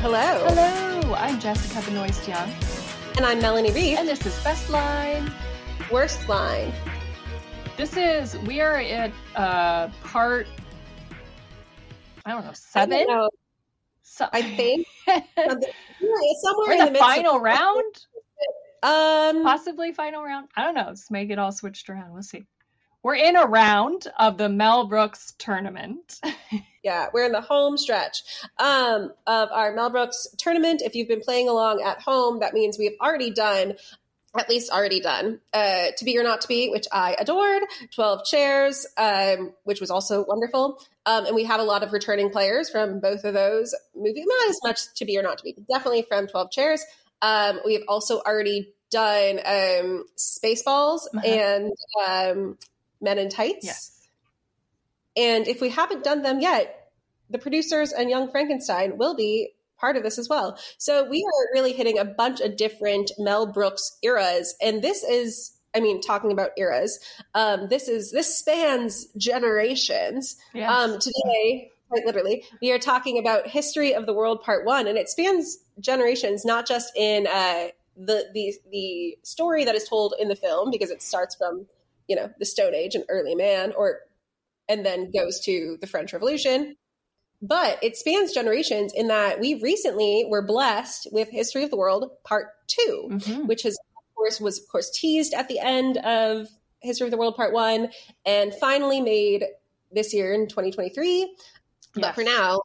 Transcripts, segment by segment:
hello. Hello, I'm Jessica Benoist Young. And I'm Melanie Reef. And this is Best Line. Worst Line. This is, we are at uh, part, I don't know, seven? I, know. So, I think. somewhere in the, the final round? Um, Possibly final round. I don't know. Let's make it all switched around. We'll see. We're in a round of the Mel Brooks tournament. yeah, we're in the home stretch um, of our Mel Brooks tournament. If you've been playing along at home, that means we've already done at least already done. Uh, to Be or Not to Be, which I adored, 12 Chairs, um, which was also wonderful. Um, and we have a lot of returning players from both of those movies, not as much To Be or Not to Be, definitely from 12 Chairs. Um, we have also already done um, Spaceballs uh-huh. and um, Men in Tights. Yes. And if we haven't done them yet, the producers and Young Frankenstein will be part of this as well. So we are really hitting a bunch of different Mel Brooks eras. And this is, I mean, talking about eras, um, this is, this spans generations. Yes. Um, today, quite literally, we are talking about History of the World Part One, and it spans generations, not just in uh, the, the, the story that is told in the film, because it starts from, you know, the Stone Age and early man, or and then goes to the French Revolution but it spans generations in that we recently were blessed with History of the World Part 2, mm-hmm. which has of course was of course teased at the end of History of the World Part 1 and finally made this year in 2023. Yes. But for now,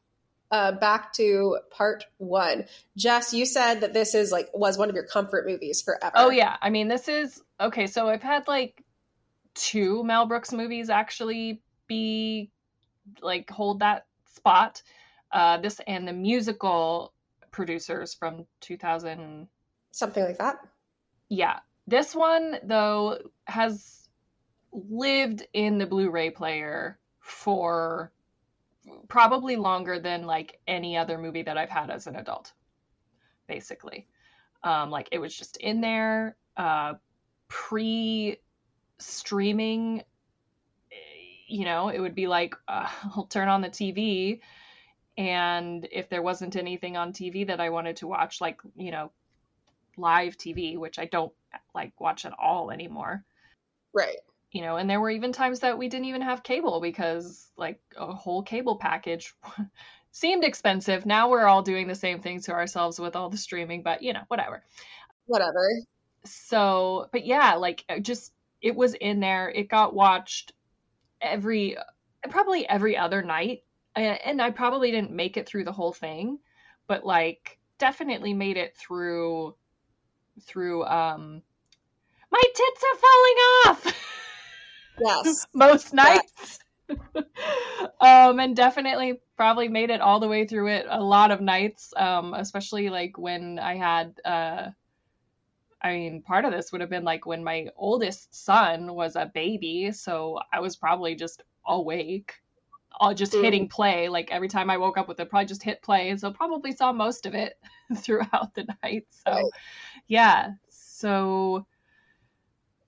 uh, back to part one. Jess, you said that this is like was one of your comfort movies forever. Oh yeah, I mean this is okay. So I've had like two Mel Brooks movies actually be like hold that spot. Uh, this and the musical producers from 2000 something like that. Yeah. This one though has lived in the Blu-ray player for probably longer than like any other movie that I've had as an adult. Basically. Um, like it was just in there uh, pre streaming you know, it would be like uh, I'll turn on the TV and if there wasn't anything on TV that I wanted to watch like, you know, live TV, which I don't like watch at all anymore. Right. You know, and there were even times that we didn't even have cable because like a whole cable package seemed expensive. Now we're all doing the same thing to ourselves with all the streaming, but you know, whatever. Whatever. So, but yeah, like just it was in there. It got watched every probably every other night and I probably didn't make it through the whole thing, but like definitely made it through through um my tits are falling off. Yes. Most nights. um and definitely probably made it all the way through it a lot of nights um especially like when I had uh I mean, part of this would have been like when my oldest son was a baby, so I was probably just awake, all just mm. hitting play. Like every time I woke up with it, probably just hit play, and so probably saw most of it throughout the night. So, right. yeah, so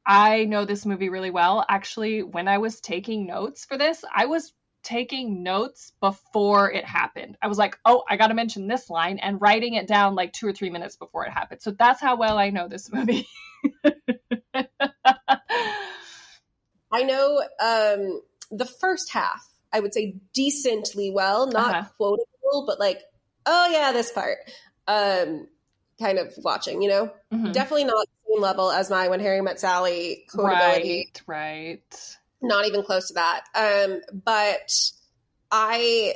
I know this movie really well. Actually, when I was taking notes for this, I was taking notes before it happened. I was like, oh, I got to mention this line and writing it down like two or three minutes before it happened. So that's how well I know this movie. I know um, the first half, I would say decently well, not uh-huh. quotable, but like, oh yeah, this part. Um, kind of watching, you know? Mm-hmm. Definitely not the same level as my When Harry Met Sally quotability. Right, right not even close to that. Um, but I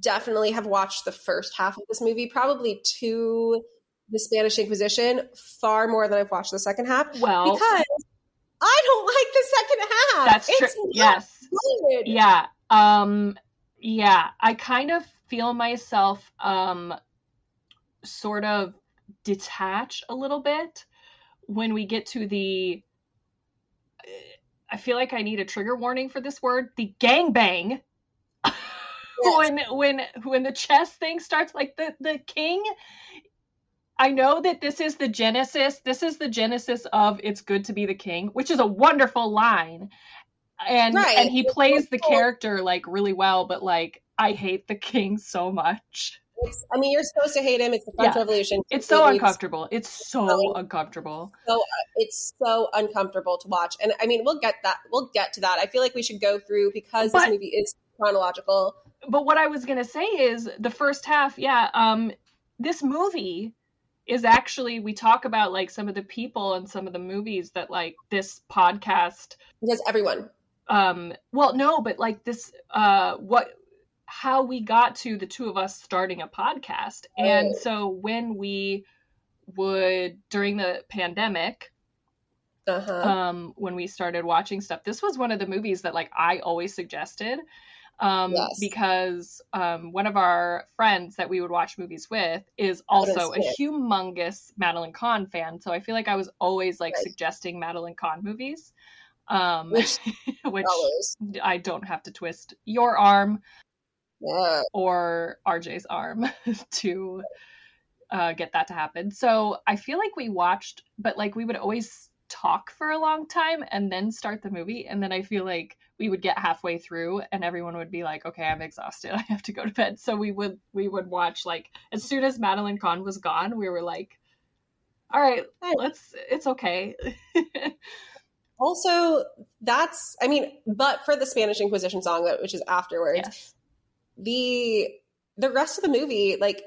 definitely have watched the first half of this movie, probably to the Spanish Inquisition, far more than I've watched the second half. Well, because I don't like the second half. That's true. Yes. Good. Yeah. Um. Yeah. I kind of feel myself um sort of detach a little bit when we get to the I feel like I need a trigger warning for this word. The gangbang. Yes. when when when the chess thing starts, like the the king. I know that this is the genesis. This is the genesis of "It's good to be the king," which is a wonderful line, and right. and he plays the character like really well. But like, I hate the king so much. It's, I mean, you're supposed to hate him. It's the French Yeah. Revolution. It's so It's- uncomfortable. It's so uncomfortable. so it's so uncomfortable to watch. And I mean, we'll get that. We'll get to that. I feel like we should go through because this movie is chronological. But what I was gonna say is the first half, yeah, um, this movie is actually we talk about like some of the people and some of the movies that like this podcast Because everyone, um well no but like this uh what how we got to the two of us starting a podcast. And Oh. so when we would during the pandemic uh huh, um when we started watching stuff this was one of the movies that like i always suggested um Yes. because um one of our friends that we would watch movies with is also a humongous madeline kahn fan. So i feel like i was always like Right. suggesting madeline kahn movies. Um Which- which i don't have to twist your arm Yeah. or RJ's arm to uh, get that to happen. So I feel like we watched, but like we would always talk for a long time and then start the movie. And then I feel like we would get halfway through and everyone would be like, okay, I'm exhausted. I have to go to bed. So we would, we would watch like as soon as Madeline Kahn was gone, we were like, all right, let's, it's okay. Also, that's I mean, but for the Spanish Inquisition song, which is afterwards, yes. The the rest of the movie, like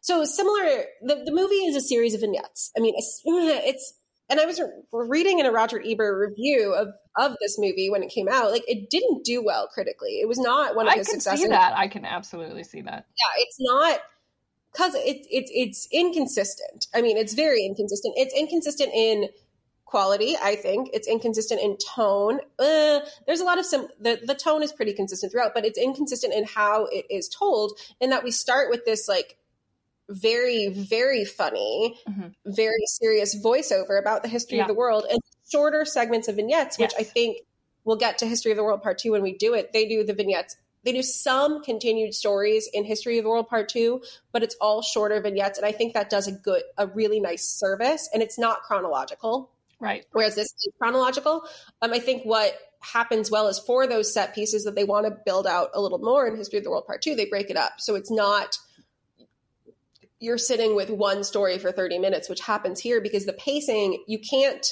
so similar. The the movie is a series of vignettes. I mean, it's, it's and I was reading in a Roger Ebert review of of this movie when it came out. Like, it didn't do well critically. It was not one of I can successes. see that. I can absolutely see that. yeah, it's not because it's it, it's inconsistent. I mean, it's very inconsistent. It's inconsistent in quality, I think. It's inconsistent in tone. Uh, there's a lot of some, the, the tone is pretty consistent throughout, but it's inconsistent in how it is told, in that we start with this like very, very funny, Mhm. very serious voiceover about the history Yeah. of the world and shorter segments of vignettes, which Yes. I think we'll get to History of the World Part Two when we do it. They do the vignettes. They do some continued stories in History of the World Part Two, but it's all shorter vignettes, and I think that does a good, a really nice service. And it's not chronological, Right. whereas this is chronological. Um, I think what happens well is for those set pieces that they want to build out a little more in History of the World Part Two, they break it up, so it's not you're sitting with one story for 30 minutes, which happens here because the pacing, you can't,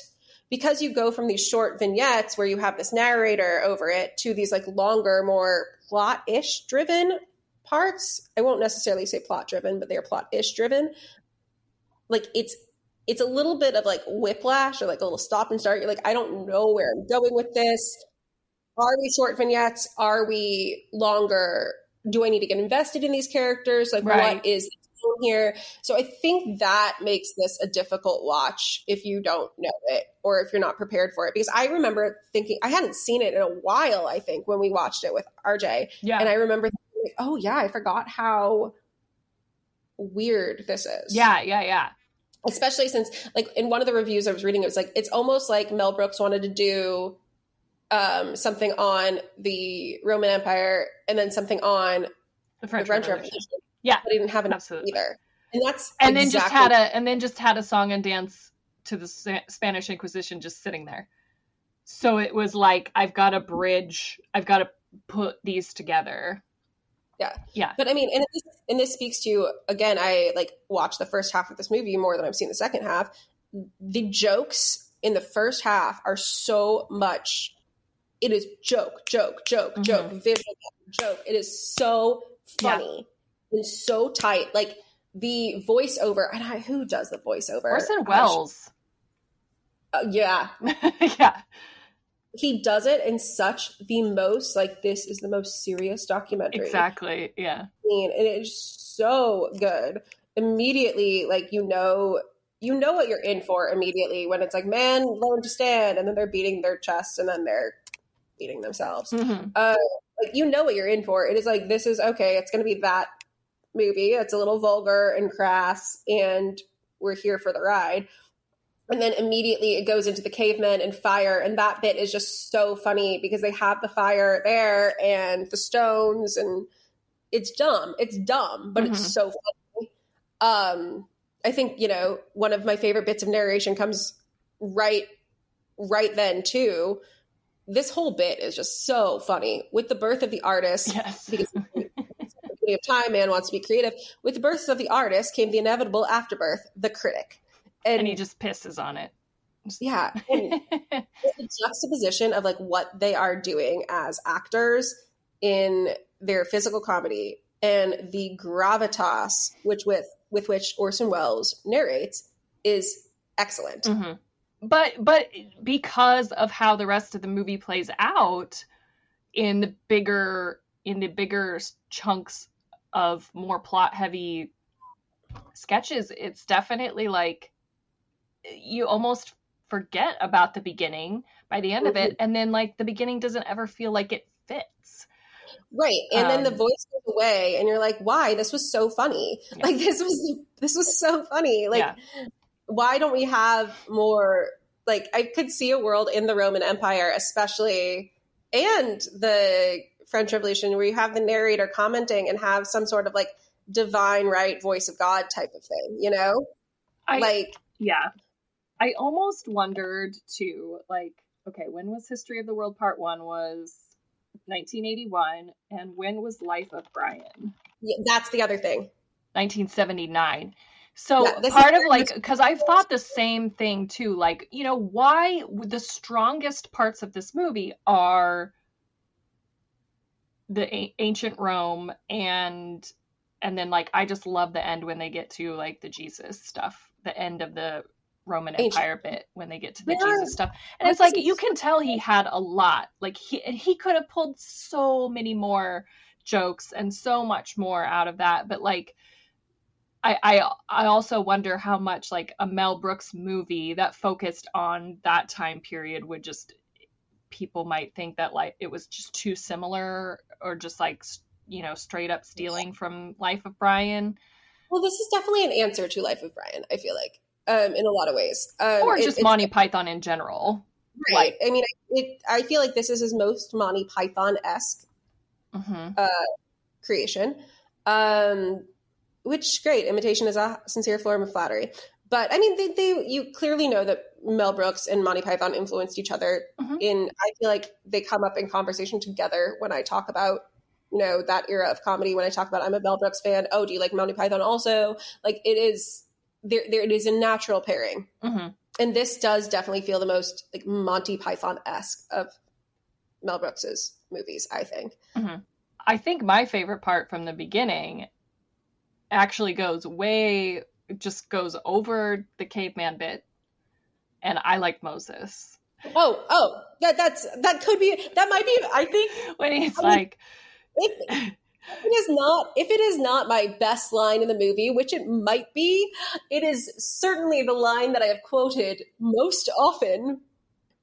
because you go from these short vignettes where you have this narrator over it to these like longer, more plot ish driven parts. I won't necessarily say plot driven, but they are plot ish driven. Like it's, it's a little bit of like whiplash or like a little stop and start. You're like, I don't know where I'm going with this. Are we short vignettes? Are we longer? Do I need to get invested in these characters? Like, Right. what is here? So I think that makes this a difficult watch if you don't know it or if you're not prepared for it. Because I remember thinking I hadn't seen it in a while. I think when we watched it with RJ, Yeah. and I remember thinking, like, oh yeah, I forgot how weird this is yeah. Yeah. Yeah. Especially since like in one of the reviews I was reading, it was like it's almost like Mel Brooks wanted to do um, something on the Roman Empire and then something on The the French, French Revolution. Revolution. Yeah, but he didn't have enough absolutely. either. And that's and then just had a and then just had a song and dance to the Spanish Inquisition just sitting there. So it was like I've got a bridge, I've got to put these together. Yeah yeah but I mean, and this, and this speaks to again. I like watched the first half of this movie more than I've seen the second half. The jokes in the first half are so much. It is joke, joke, joke, Mhm. joke, visual joke. It is so Yeah. funny and so tight. Like the voiceover, and I, who does the voiceover? Orson Welles. uh, yeah, yeah. He does it in such the most like this is the most serious documentary Exactly. Yeah. and it's so good. Immediately, like you know, you know what you're in for immediately when it's like, man, learn to stand, and then they're beating their chests, and then they're beating themselves. hmm Like you know what you're in for. It is like this is okay. It's going to be that movie. It's a little vulgar and crass, and we're here for the ride. And then immediately it goes into the cavemen and fire, and that bit is just so funny because they have the fire there and the stones, and it's dumb. It's dumb, but Mhm. it's so funny. Um, I think you know one of my favorite bits of narration comes right, right then too. This whole bit is just so funny with the birth of the artist Yes. because of time, man wants to be creative. With the birth of the artist came the inevitable afterbirth, the critic. And, and he just pisses on it. Yeah. The juxtaposition of like what they are doing as actors in their physical comedy and the gravitas which with with which Orson Welles narrates is excellent. Mm-hmm. But but because of how the rest of the movie plays out in the bigger in the bigger chunks of more plot heavy sketches, it's definitely like you almost forget about the beginning by the end mm-hmm. of it mm-hmm. and then like the beginning doesn't ever feel like it fits right and um, then the um, voice goes away and you're like why this was so funny yeah. like this was this was so funny like yeah. why don't we have more like i could see a world in the roman empire especially and the french revolution where you have the narrator commenting and have some sort of like divine right voice of god type of thing you know I, like yeah I almost wondered too, like, okay, when was History of the World Part One? Was 1981, and when was Life of Brian? Yeah, that's the other thing. 1979. So yeah, part of like because I've thought the same thing too. Like you know why the strongest parts of this movie are the a- ancient Rome and and then like I just love the end when they get to like the Jesus stuff, the end of the Roman Empire bit when they get to the yeah. Jesus stuff. And it's like you can tell he had a lot. Like he he could have pulled so many more jokes and so much more out of that. But like I I I also wonder how much like a Mel Brooks movie that focused on that time period would just people might think that like it was just too similar or just like you know straight up stealing from Life of Brian. Well, this is definitely an answer to Life of Brian. I feel like um, in a lot of ways. Um, or just it, Monty Python in general. Right. Like, I mean, it, I feel like this is his most Monty Python esque mm-hmm. uh, creation. Um, which great imitation is a sincere form of flattery. But I mean, they, they you clearly know that Mel Brooks and Monty Python influenced each other. Mm-hmm. In I feel like they come up in conversation together when I talk about you know that era of comedy. When I talk about I'm a Mel Brooks fan. Oh, do you like Monty Python also? Like it is there, there it is a natural pairing. Mm-hmm. And this does definitely feel the most like Monty Python esque of Mel Brooks's movies. I think. Mm-hmm. I think my favorite part from the beginning actually goes way, just goes over the caveman bit, and I like Moses. Oh, oh, that that's that could be that might be. I think when he's I like. It is not if it is not my best line in the movie which it might be it is certainly the line that i have quoted most often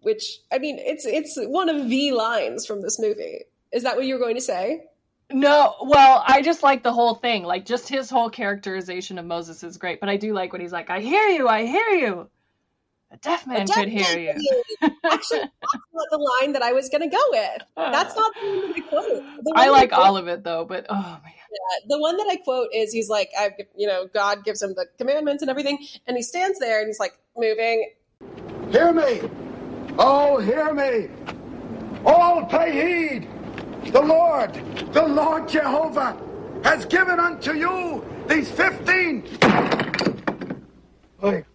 which i mean it's it's one of the lines from this movie. Is that what you were going to say? No well i just like the whole thing. Like just his whole characterization of moses is great but i do like when he's like i hear you i hear you a deaf man a deaf could man hear you. Actually, that's not the line that I was going to go with. That's not the, the quote. The I like all of it though, but oh man. Yeah, the one that I quote is he's like, I, you know, God gives him the commandments and everything, and he stands there and he's like moving. Hear me, oh, hear me, all pay heed. The Lord, the Lord Jehovah, has given unto you these fifteen. Wait.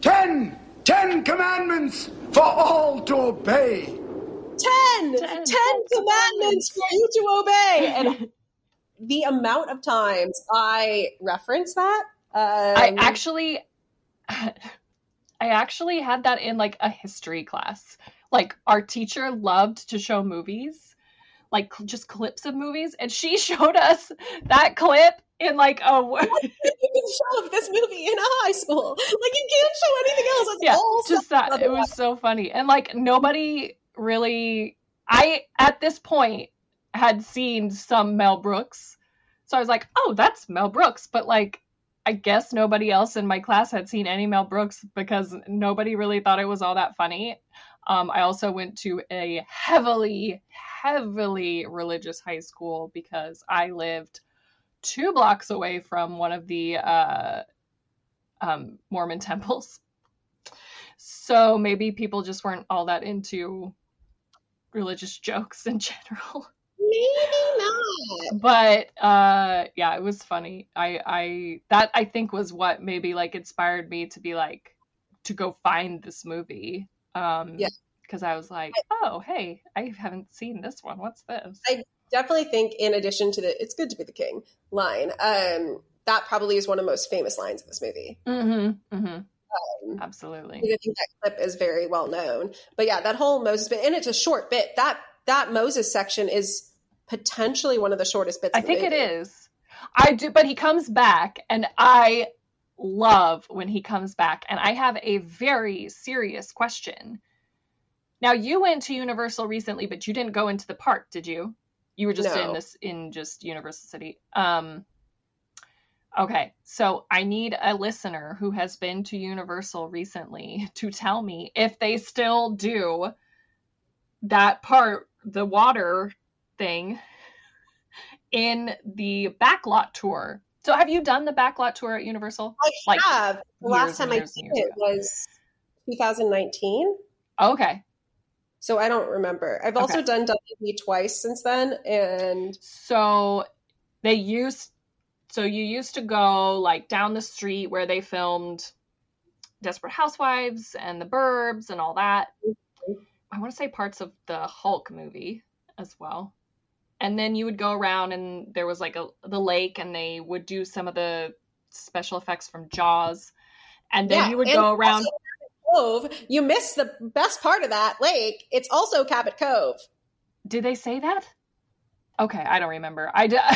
Ten! Ten commandments for all to obey. Ten! Ten, ten commandments for you to obey. And the amount of times I reference that. Um, I actually. I actually had that in like a history class. Like our teacher loved to show movies, like just clips of movies, and she showed us that clip in like a you can show this movie in a high school. Like you can't show anything else. It's yeah, just that. It was so funny, and like nobody really. I at this point had seen some Mel Brooks, so I was like, "Oh, that's Mel Brooks," but like. I guess nobody else in my class had seen any Mel Brooks because nobody really thought it was all that funny. Um, I also went to a heavily, heavily religious high school because I lived two blocks away from one of the uh, um, Mormon temples. So maybe people just weren't all that into religious jokes in general. maybe not. But uh, yeah, it was funny. I I that I think was what maybe like inspired me to be like to go find this movie. Um, Yeah. Because I was like, oh, hey, I haven't seen this one. What's this? I- Definitely think, in addition to the "It's good to be the king" line, um, that probably is one of the most famous lines of this movie. mm-hmm. Mm-hmm. Um, Absolutely. I think that clip is very well known. But yeah, that whole Moses bit, and it's a short bit. That that Moses section is potentially one of the shortest bits. I think it movie. is. I do, but he comes back, and I love when he comes back. And I have a very serious question. Now, you went to Universal recently, but you didn't go into the park, did you? You were just in this in just Universal City. Um, okay, so I need a listener who has been to Universal recently to tell me if they still do that part, the water thing in the backlot tour. So have you done the backlot tour at Universal? I Like, have. The last time I did it was 2019. Okay. So I don't remember. I've also Okay. done WB twice since then, and So they used so you used to go like down the street where they filmed Desperate Housewives and The Burbs and all that. Mm-hmm. I want to say parts of the Hulk movie as well. And then you would go around and there was like a the lake and they would do some of the special effects from Jaws. And then Yeah, you would go around also Cove. You missed the best part of that lake. It's also Cabot Cove. Did they say that? Okay, I don't remember. I d- I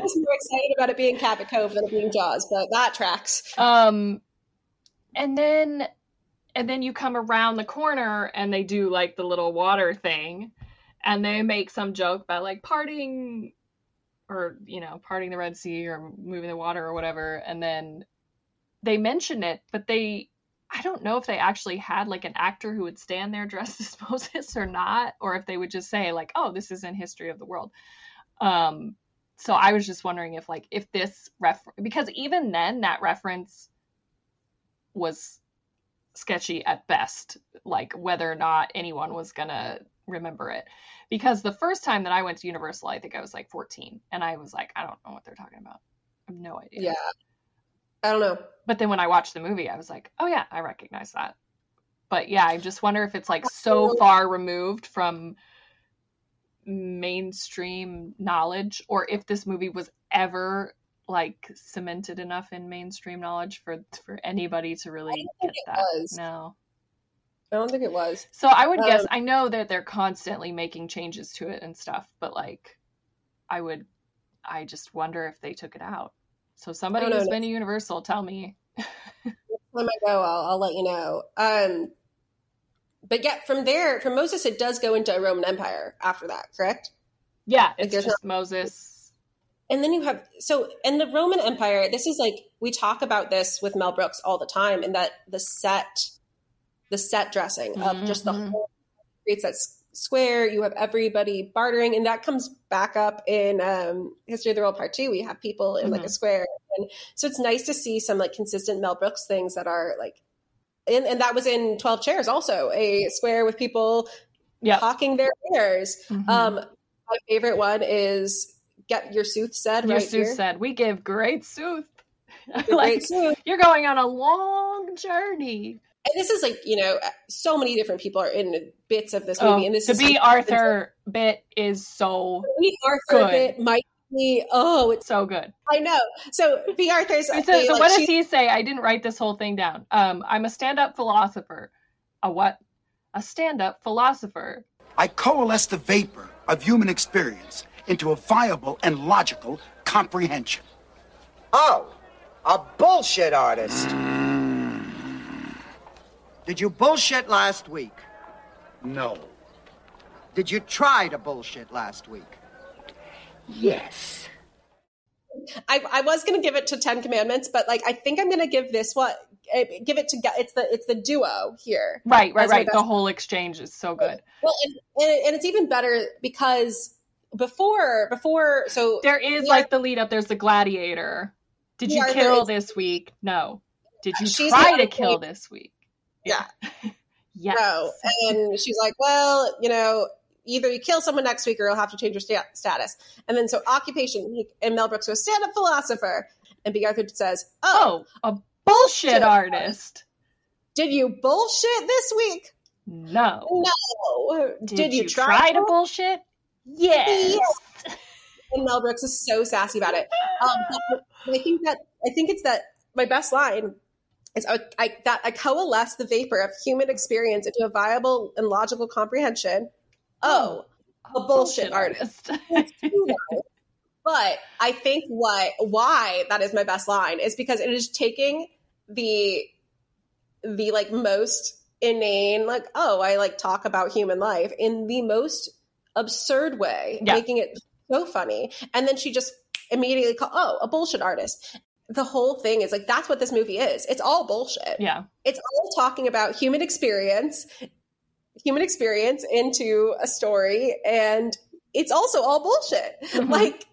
was more excited about it being Cabot Cove than it being Jaws, but that tracks. um and then and then you come around the corner and they do like the little water thing and they make some joke about like parting or you know parting the red sea or moving the water or whatever and then they mention it but they i don't know if they actually had like an actor who would stand there dressed as moses or not or if they would just say like oh this is in history of the world. Um so i was just wondering if like if this ref because even then that reference was sketchy at best like whether or not anyone was gonna remember it. Because the first time that i went to universal i think i was like 14 and i was like i don't know what they're talking about. I have no idea. Yeah. I don't know. but then when i watched the movie i was like oh yeah i recognize that but yeah i just wonder if it's like so far removed from mainstream knowledge or if this movie was ever like cemented enough in mainstream knowledge for for anybody to really don't get it that was. no I don't think it was. so I would guess Um, I know that they're constantly making changes to it and stuff, but like I would I just wonder if they took it out. So somebody don't know. who's been to Universal, tell me. When I go, I'll, I'll let you know. Um, but yeah, from there, from Moses, it does go into a Roman Empire after that, correct? Yeah, it's there's just Moses. And then you have so in the Roman Empire, this is like we talk about this with Mel Brooks all the time, and that the set, the set dressing of just the Mhm. whole creates that square. You have everybody bartering, and that comes back up in um, History of the World Part Two. We have people in like a square, and so it's nice to see some like consistent Mel Brooks things that are like. And, and that was in Twelve Chairs, also a square with people hawking their wares. Mhm. Um, my favorite one is "Get Your Sooth Said" Your right Sue here. said, "We give great sooth." Great like Sooth. you're going on a long journey. And this is like you know, so many different people are in bits of this movie, Oh, and this the is B like, Arthur bit is so Bea Arthur good. bit might be. Oh, it's so good. I know. So Bea Arthur's. So, so like, what does he say? I didn't write this whole thing down. Um, I'm a stand-up philosopher. A what? A stand-up philosopher. I coalesce the vapor of human experience into a viable and logical comprehension. Oh, a bullshit artist. Did you bullshit last week? No. Did you try to bullshit last week? Yes. I, I was going to give it to Ten Commandments, but like I think I'm going to give this one. eh, Give it to it's the it's the duo here. Right, right, right. The whole exchange is so good. Well, and, and, and it's even better because before before so There is Yeah. like the lead up. There's the gladiator. Did you Yeah, kill this week? No. Did you try to kill this week? Yeah. yes. No. And she's like, well, you know, either you kill someone next week or you'll have to change your sta- status. And then so occupation, he, and Mel Brooks goes stand up philosopher, and Bea Arthur says, "Oh, Oh, a bullshit artist. did you bullshit this week? No. No. Did, you, try, to bullshit? Yes. and Mel Brooks is so sassy about it. Um, I think that I think it's that my best line is I, I, that I coalesce the vapor of human experience into a viable and logical comprehension. Oh, a bullshit, artist. but I think what why that is my best line is because it is taking the the like most inane like oh I like talk about human life in the most absurd way, Yeah. making it so funny. And then she just immediately call oh a bullshit artist. The whole thing is like that's what this movie is. It's all bullshit. yeah. It's all talking about human experience, human experience into a story, and it's also all bullshit. Mhm. Like,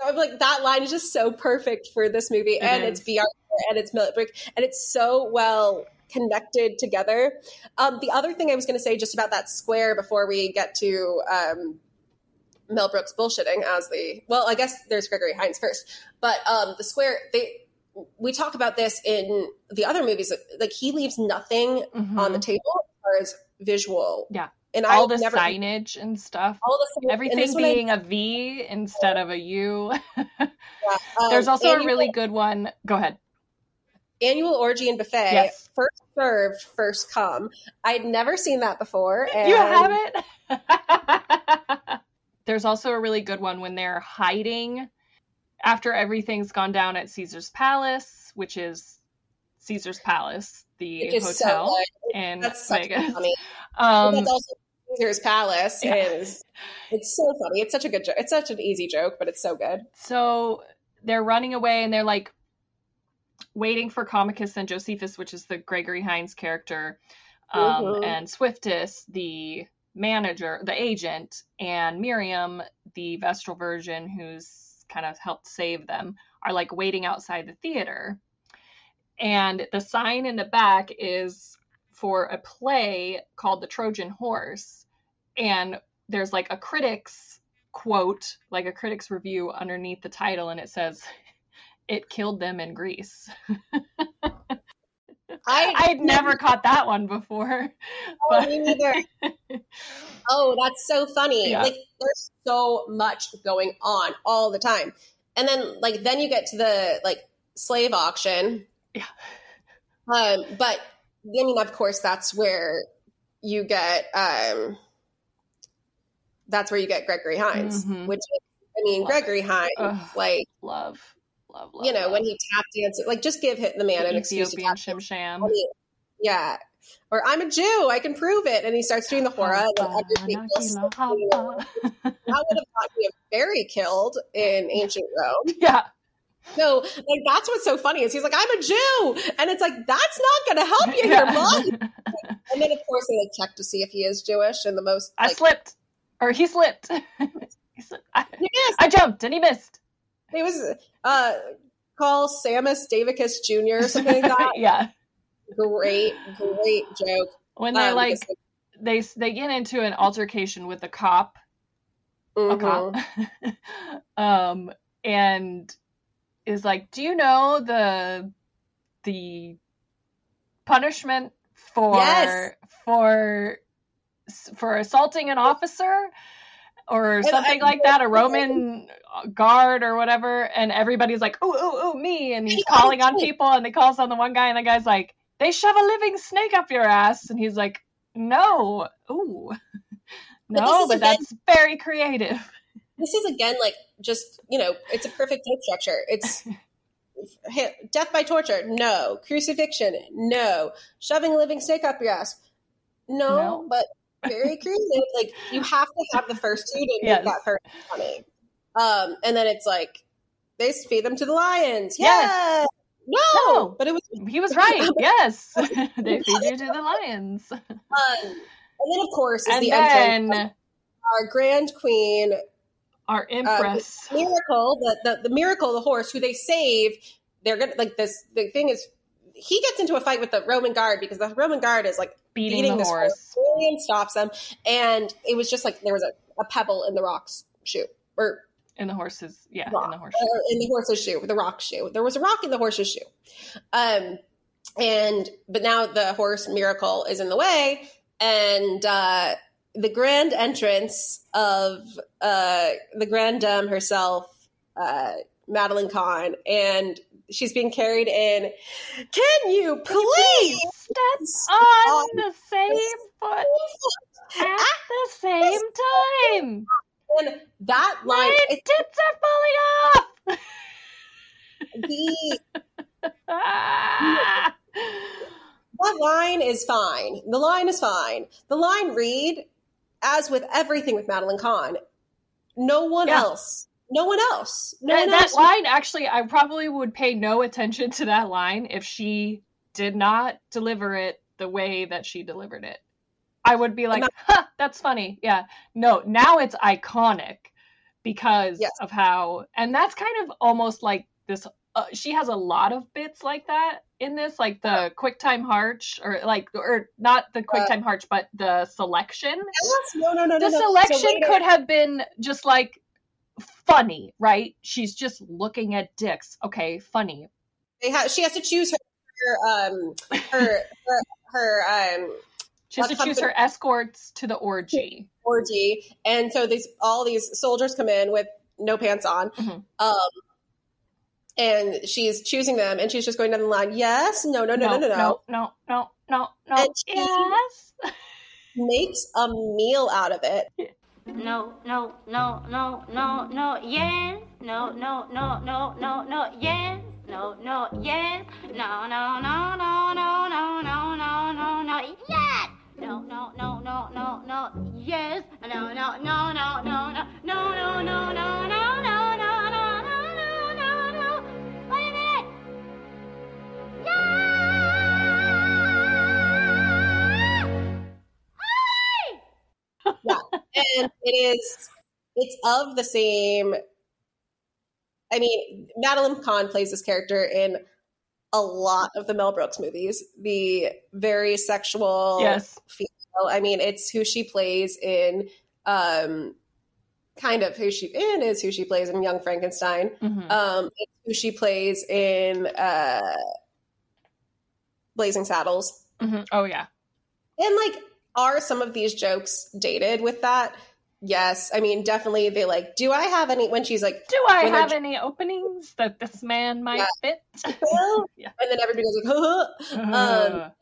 I'm like that line is just so perfect for this movie, It and is. it's VR and it's Mel Brooks, and it's so well connected together. Um, the other thing I was going to say just about that square before we get to um, Mel Brooks bullshitting as the well, I guess there's Gregory Hines first, but um, the square they we talk about this in the other movies. Like he leaves nothing Mhm. on the table as far as visual. Yeah. and all I the never signage and stuff. all the and Everything one I- being a V instead of a U. um, There's also a really good one. Go ahead. annual orgy and buffet. Yes. First served, first come. I'd never seen that before. And You haven't? There's also a really good one when they're hiding after everything's gone down at Caesar's Palace, which is Caesar's Palace, the so hotel good. in That's such Vegas. funny. Um, That's also Caesar's Palace. Yeah. Is it's so funny. It's such a good joke. It's such an easy joke, but it's so good. so they're running away and they're like waiting for Comicus and Josephus, which is the Gregory Hines character, um, Mhm. and Swiftus, the manager, the agent, and Miriam, the Vestal virgin, who's kind of helped save them, are like waiting outside the theater. And the sign in the back is for a play called The Trojan Horse. And there's like a critic's quote, like a critic's review underneath the title, and it says, It killed them in Greece. I I'd never caught that one before. Oh, me neither. oh, that's so funny. Yeah. Like there's so much going on all the time. And then like then you get to the like slave auction. Yeah. Um, but I mean of course that's where you get um that's where you get Gregory Hines, Mhm. which I mean Love Gregory Hines, Ugh. like love, love, love. you know, love. when he tap dances, like just give hit the man The an excuse to Ethiopian tap shim sham. Yeah. Or I'm a Jew, I can prove it. And he starts doing the hora and then everybody feels so funny. that would have got me very killed in ancient Rome. Yeah. So like that's what's so funny is he's like, I'm a Jew. And it's like, that's not gonna help you here, bud. And then of course they like check to see if he is Jewish and the most I slipped, or he slipped. he slipped. I, Yes. I jumped and he missed. It was uh call Samus Davicus Jr. or something like that. yeah. great, great joke. When they Um, like they they get into an altercation with a cop, a Mhm. cop, um, and is like, "Do you know the the punishment for Yes. for for assaulting an officer?" Or I- something like that, a Roman guard or whatever, and everybody's like, "Ooh, ooh, ooh, me!" And he's calling on people, and they calls on the one guy, and the guy's like, "They shove a living snake up your ass," and he's like, "No, ooh, no, is but again- that's very creative." this is again like just you know it's a perfect joke structure it's death by torture no crucifixion no shoving a living snake up your ass no, No. but very creative like you have to have the first two to Yes. make that first funny um and then it's like they feed them to the lions Yes. yeah no, No. but it was He was right. Yes, they feed you to the lions, fun and then of course is and the then our grand queen our empress. miracle the, the the miracle the horse who they save they're gonna like this the thing is he gets into a fight with the Roman guard because the Roman guard is like Beating, beating the this horse. and stops them. And it was just like there was a, a pebble in the rock's shoe or In the horse's yeah, rock, in the horse. uh, in the horse's shoe, the rock shoe. There was a rock in the horse's shoe. Um, and but now the horse miracle is in the way, and uh, the grand entrance of uh, the grand dame herself, uh, Madeline Kahn, and she's being carried in. Can you please? Step on the same foot at the same time. And that line, My it, tits are falling off. the. That line is fine. The line is fine. The line read, as with everything with Madeline Kahn, no one Yeah. else. No one else. No that, one that else. line actually i probably would pay no attention to that line if she did not deliver it the way that she delivered it i would be like huh, that's funny yeah no now it's iconic because Yes. of how and that's kind of almost like this uh, she has a lot of bits like that in this like the quick time harch or like or not the quicktime harch but the selection Yes, no, no, no, the no, no. Selection later- could have been just like funny, right? She's just looking at dicks. Okay, funny. they ha- she has to choose her, her um her her, her um She has to choose her escorts to the orgy. orgy, and so these all these soldiers come in with no pants on, Mhm. um, and she's choosing them, and she's just going down the line. Yes, no, no, no, no, no, no. no, no, no, no, no. And she- Yes. Makes a meal out of it. No, no, no, no, no, no, yes. No, no, no, no, no, no, yes. No, no, yes. No, no, no, no, no, no, no, no, no, no, yes. No, no, no, no, no, no, yes. No, no, no, no, no, no, no, no, no, no, no, no, no, no, no, no, and it is it's of the same i mean madeline kahn plays this character in a lot of the mel brooks movies the very sexual Yes. female i mean it's who she plays in um kind of who she in is who she plays in young frankenstein Mhm. um it's who she plays in uh blazing saddles Mhm. Oh yeah. and like, are some of these jokes dated with that? Yes. I mean, definitely they like, do I have any when she's like, Do I have any openings that this man might fit? Yeah. and then everybody goes like, huh. um,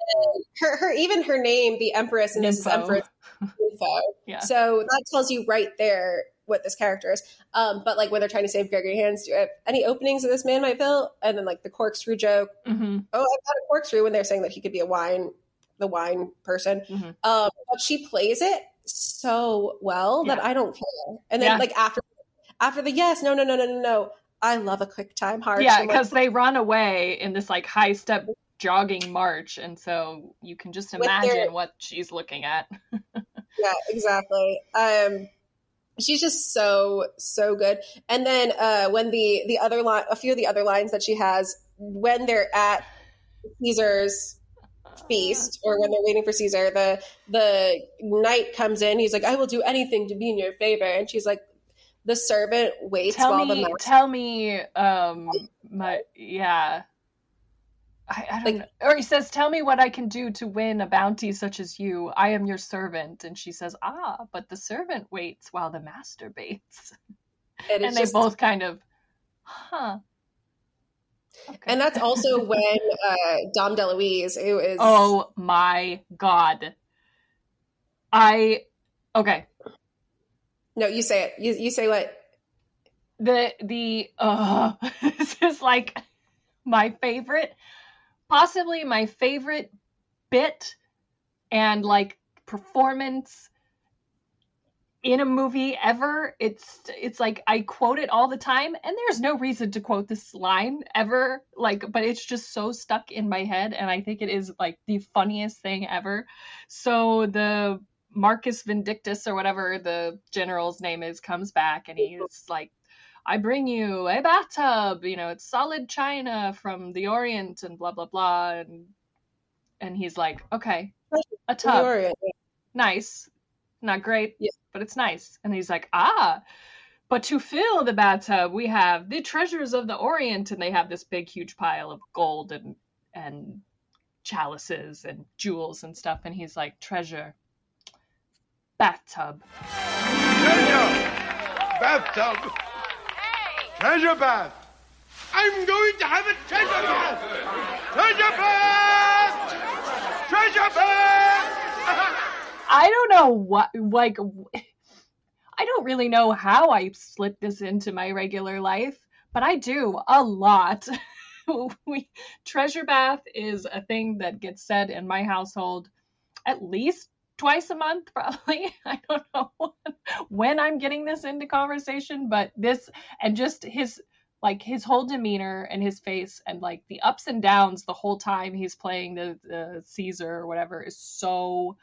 her, her, even her name, the Empress, and this is Empress Nympho. Yeah. So that tells you right there what this character is. Um, but like when they're trying to save Gregory Hines, do I have any openings that this man might fill? And then like the corkscrew joke. hmm Oh, I've got a corkscrew when they're saying that he could be a wine, the wine person. Mhm. Um, but she plays it so well that I don't care. And then Yeah. like after after the yes, no, no, no, no, no, no. I love a quick time heart. Yeah, I'm like, because they run away in this like high step jogging march, and so you can just With their- imagine what she's looking at. yeah, exactly. Um, she's just so so good. And then uh, when the the other line, a few of the other lines that she has when they're at Caesar's feast or when they're waiting for Caesar, the the knight comes in. He's like, "I will do anything to be in your favor," and she's like, "The servant waits tell while me, the master." tell me, um, my yeah. I, I don't Like- know. Or he says, "Tell me what I can do to win a bounty such as you. I am your servant." And she says, "Ah, but the servant waits while the master baits." and, And they just- both kind of, huh. Okay. and that's also when uh, Dom DeLuise, who is Oh my god. I okay. no, you say it. You you say what? The the uh this is like my favorite possibly my favorite bit and like performance in a movie ever. It's it's like I quote it all the time and there's no reason to quote this line ever like but it's just so stuck in my head and I think it is like the funniest thing ever. So the Marcus Vindictus or whatever the general's name is comes back and he's like I bring you a bathtub, you know, it's solid china from the Orient and blah blah blah and and he's like, "Okay, a tub. Nice. Not great, Yeah. but it's nice." And he's like, "Ah, but to fill the bathtub, we have the treasures of the Orient and they have this big huge pile of gold and and chalices and jewels and stuff and he's like, "Treasure. Bathtub." Treasure! Bathtub! Treasure bath! I'm going to have a treasure bath! Treasure bath! Treasure bath! I don't know what like I don't really know how I slip this into my regular life, but I do a lot. we treasure bath is a thing that gets said in my household at least twice a month probably. I don't know when I'm getting this into conversation, but this and just his like his whole demeanor and his face and like the ups and downs the whole time he's playing the, the Caesar or whatever is so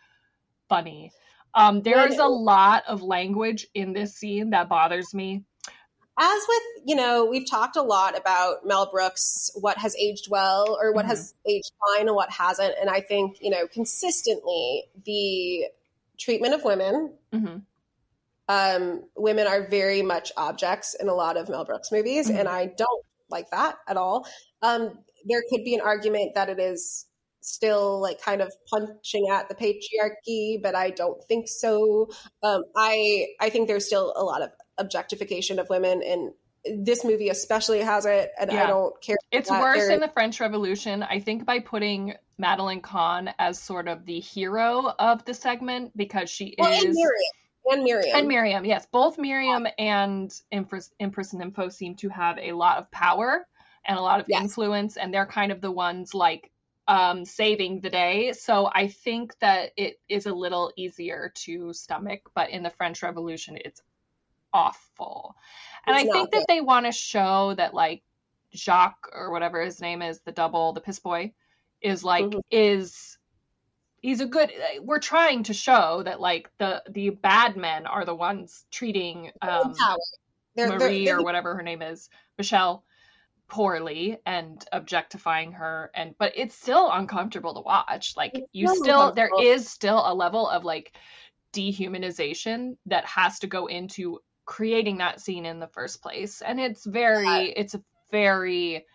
funny. Um, there is a lot of language in this scene that bothers me. As with, you know, we've talked a lot about Mel Brooks, what has aged well or what has aged fine and what hasn't. And I think, you know, consistently the treatment of women, hmm um, women are very much objects in a lot of Mel Brooks movies, Mhm. and I don't like that at all. Um, there could be an argument that it is still like kind of punching at the patriarchy, but I don't think so. Um, I I think there's still a lot of objectification of women, and this movie especially has it, and I don't care. It's worse in the French Revolution, I think, by putting Madeline Kahn as sort of the hero of the segment because she Well, is and Miriam, and Miriam, and Miriam, yes, both Miriam and Empress, Empress Nympho seem to have a lot of power and a lot of Yes. influence, and they're kind of the ones like um, saving the day. So I think that it is a little easier to stomach, but in the French Revolution, it's awful. And It's I think not that they want to show that like Jacques or whatever his name is, the double, the piss boy, is like Mhm. is he's a good we're trying to show that like the the bad men are the ones treating um power. They're, they're- Marie they're- or whatever her name is, Michelle poorly and objectifying her and but it's still uncomfortable to watch. Like It's you still there is still a level of like dehumanization that has to go into creating that scene in the first place. And it's very it's a very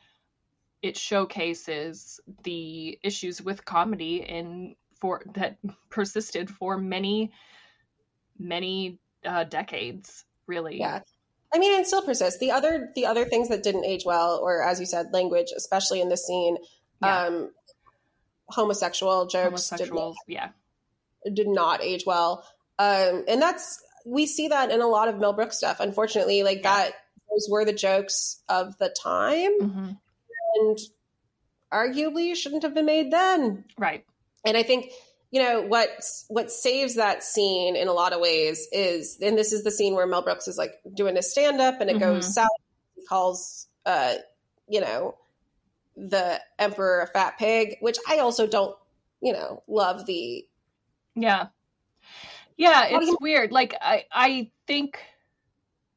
it showcases the issues with comedy in for that persisted for many many uh, decades really Yeah. I mean, it still persists. The other the other things that didn't age well, or as you said, language, especially in this scene, Yeah. um, homosexual jokes did not, yeah did not age well, um, and that's we see that in a lot of Mel Brooks stuff. Unfortunately, like Yeah. that, those were the jokes of the time, hmm and arguably shouldn't have been made then. right And I think you know what what saves that scene in a lot of ways is, and this is the scene where Mel Brooks is like doing a stand up, and it Mhm. goes south. He calls, uh, you know, the emperor a fat pig, which I also don't, you know, love the. Yeah. Yeah, it's you- weird. Like I I think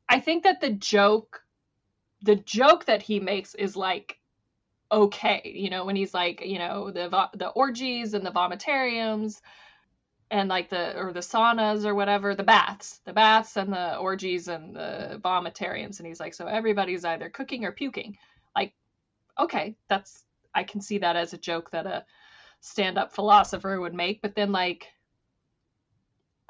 I think that the joke the joke that he makes is like okay, you know, when he's like, you know, the the orgies and the vomitariums and like the or the saunas or whatever, the baths, the baths and the orgies and the vomitariums and he's like so everybody's either cooking or puking. Like okay, that's I can see that as a joke that a stand-up philosopher would make, but then like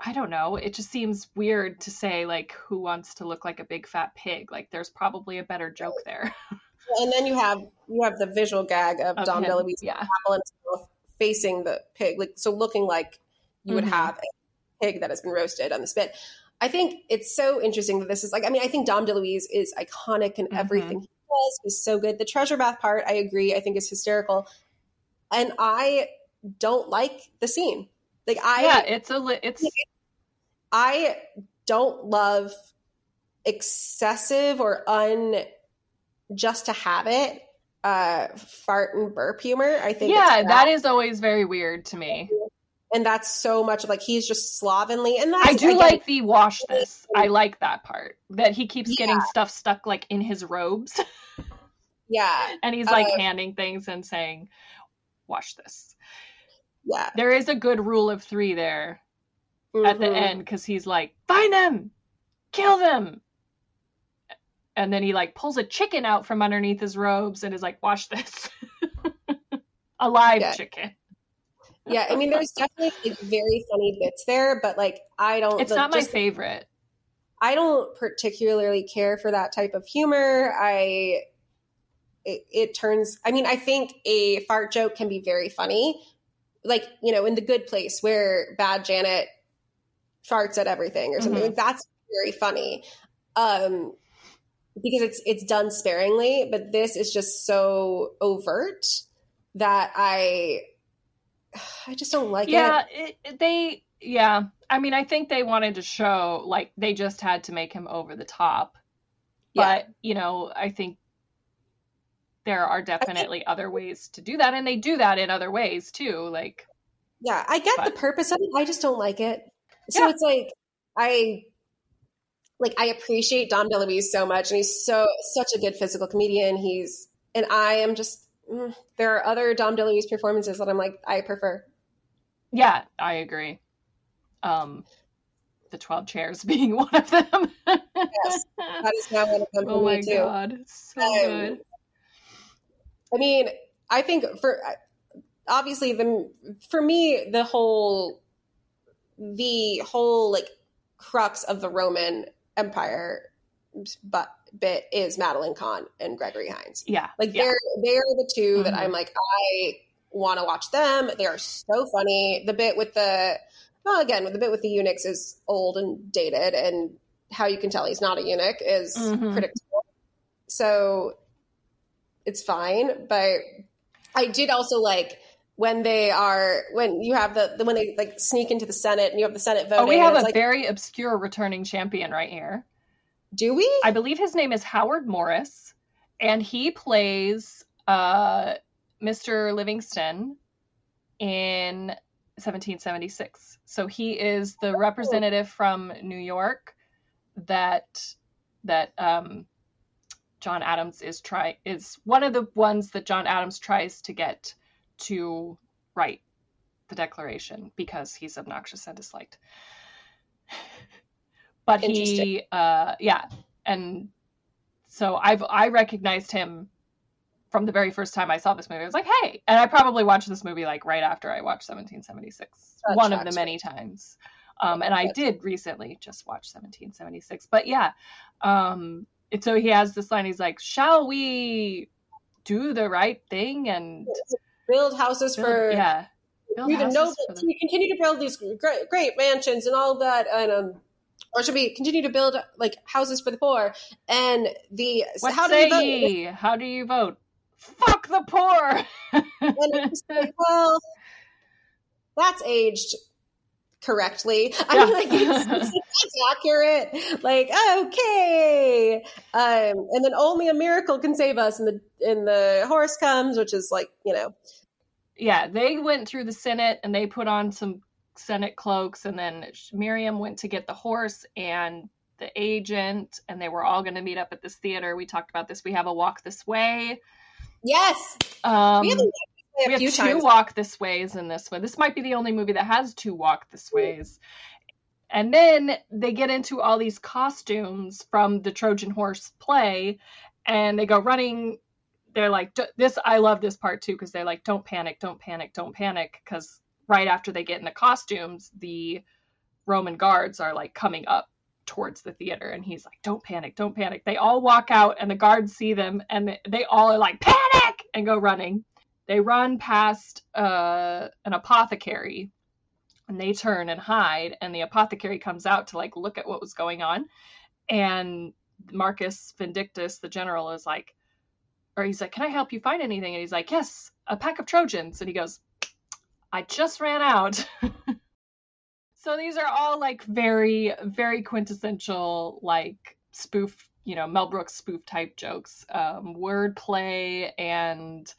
I don't know. It just seems weird to say like who wants to look like a big fat pig. Like there's probably a better joke there. And then you have you have the visual gag of, of Dom him. DeLuise Yeah. apple in his mouth facing the pig, like so looking like you would Mhm. have a pig that has been roasted on the spit. I think it's so interesting that this is like. I mean, I think Dom DeLuise is iconic in Mhm. everything he does. Is so good. The treasure bath part, I agree. I think is hysterical, and I don't like the scene. Like I, yeah, it's a li- it's I don't love excessive or un just to have it uh fart and burp humor. I think yeah, that is always very weird to me. and that's so much of like he's just slovenly and that's I do like the wash this. I like that part that he keeps getting stuff stuck like in his robes, yeah and he's like Uh, handing things and saying, "Wash this." yeah There is a good rule of three there at the Mhm. end because he's like, "Find them, kill them," and then he like pulls a chicken out from underneath his robes and is like, "Wash this." a live Yeah. chicken. yeah i mean there's definitely like very funny bits there but like i don't It's like, not my just- favorite. I don't particularly care for that type of humor. I it, it turns I mean, I think a fart joke can be very funny. Like, you know, in the good place where bad Janet farts at everything or something. Mhm. Like that's very funny. Um because it's it's done sparingly, but this is just so overt that I I just don't like it. yeah, it, it- they. Yeah, I mean, I think they wanted to show like they just had to make him over the top. Yeah. But you know, I think there are definitely other ways to do that, and they do that in other ways too. Like, Yeah, I get the purpose of it. I just don't like it. So Yeah. it's like I like I appreciate Dom DeLuise so much, and he's so such a good physical comedian. He's and I am just mm, there are other Dom DeLuise performances that I'm like I prefer. yeah, I agree. Um, the twelve chairs being one of them. Yes, That is now one of them for oh my me too. god, so Um, good. I mean, I think for obviously the for me the whole the whole like crux of the Roman Empire but bit is Madeline Kahn and Gregory Hines. Yeah, Like they're they're the 2 that Mhm. I'm like I want to watch them. They are so funny. The bit with the well again, the bit with the eunuchs is old and dated and how you can tell he's not a eunuch is Mhm. predictable. So it's fine, but I did also like when they are when you have the, the when they like sneak into the Senate and you have the Senate vote. Oh, we have a like, very obscure returning champion right here. do we? I believe his name is Howard Morris, and he plays uh, Mr. Livingston in 1776. So he is the representative from New York that that um, John Adams is try is one of the ones that John Adams tries to get to write the Declaration because he's obnoxious and disliked. But he, uh, yeah, and so I've I recognized him from the very first time I saw this movie. I was like, hey, and I probably watched this movie like right after I watched 1776, That one of the many times. Um, and I did recently just watch 1776, but yeah, um, and so he has this line. He's like, "Shall we do the right thing and Build houses build- for yeah, build houses noble the- continue to build these great, great mansions and all that and um or should we continue to build like houses for the poor and the What how do say we vote? How do you vote? Fuck the poor. and it's like, well that's aged correctly i Yeah. mean like it's, it's, accurate like okay um and then only a miracle can save us and the and the horse comes which is like you know yeah, they went through the Senate and they put on some Senate cloaks, and then Miriam went to get the horse and the agent, and they were all going to meet up at this theater. We talked about this. We have a walk this way. yes Um, we have, a, we have two times walk this ways in this one. This might be the only movie that has two walk this ways. And then they get into all these costumes from the Trojan Horse play, and they go running. They're like, this, I love this part too, because they're like, don't panic, don't panic, don't panic. Because right after they get in the costumes, the Roman guards are like coming up towards the theater, and he's like, don't panic, don't panic. They all walk out, and the guards see them, and they all are like, panic, and go running they run past uh, an apothecary and they turn and hide and the apothecary comes out to like look at what was going on. And marcus vindictus the general is like or he's like can i help you find anything? And he's like yes a pack of trojans. And he goes i just ran out. So these are all like very very quintessential like spoof you know mel brooks spoof type jokes. Um wordplay and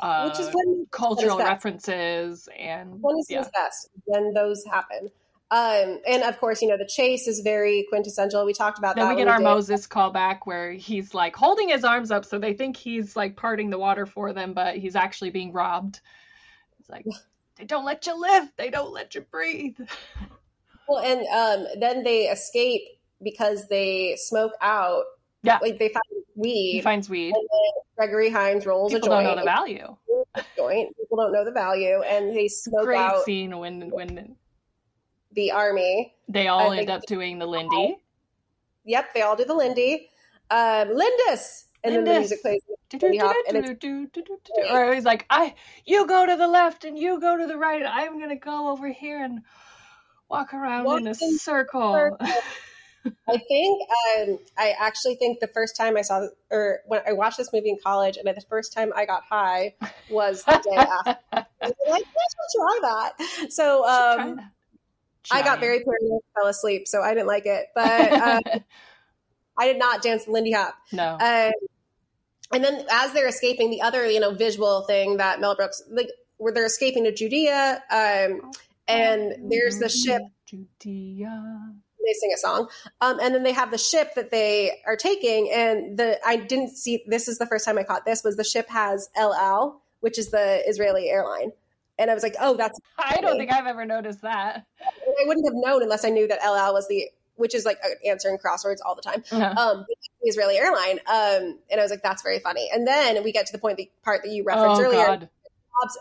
uh, Which is when cultural references and When is yeah. best when those happen. Um, and of course, you know the chase is very quintessential. We talked about Then that. we get our did- Moses callback where he's like holding his arms up so they think he's like parting the water for them, but he's actually being robbed. It's like they don't let you live, they don't let you breathe. Well, and um, then they escape because they smoke out. Yeah. like they find weed. He finds weed. and then Gregory Hines rolls People a don't joint. know the value. joint. People don't know the value, and they smoke Great out scene when when the army. they all end up doing the Lindy. Yep, they all do the Lindy. Um, Lindis, and then the music plays. Lindy Hop, and it's Or he's like, I you go to the left and you go to the right. I'm gonna go over here and walk around in a circle. circle. I think um, I actually think the first time I saw or when I watched this movie in college, and the first time I got high was the day after. I was like, try that. So um, I got very paranoid, fell asleep, so I didn't like it. But uh, I did not dance the Lindy Hop. no. Um, and then as they're escaping, the other you know visual thing that Mel Brooks like where they're escaping to Judea, um, and there's the ship. Judea. They sing a song, um, and then they have the ship that they are taking. And the I didn't see this is the first time I caught this was the ship has El Al, which is the Israeli airline, and I was like, oh, that's I don't think I've ever noticed that. I wouldn't have known unless I knew that El Al was the which is like answering crosswords all the time. Uh-huh. um, the Israeli airline. Um, and I was like, that's very funny. And then we get to the point, the part that you referenced oh earlier, God.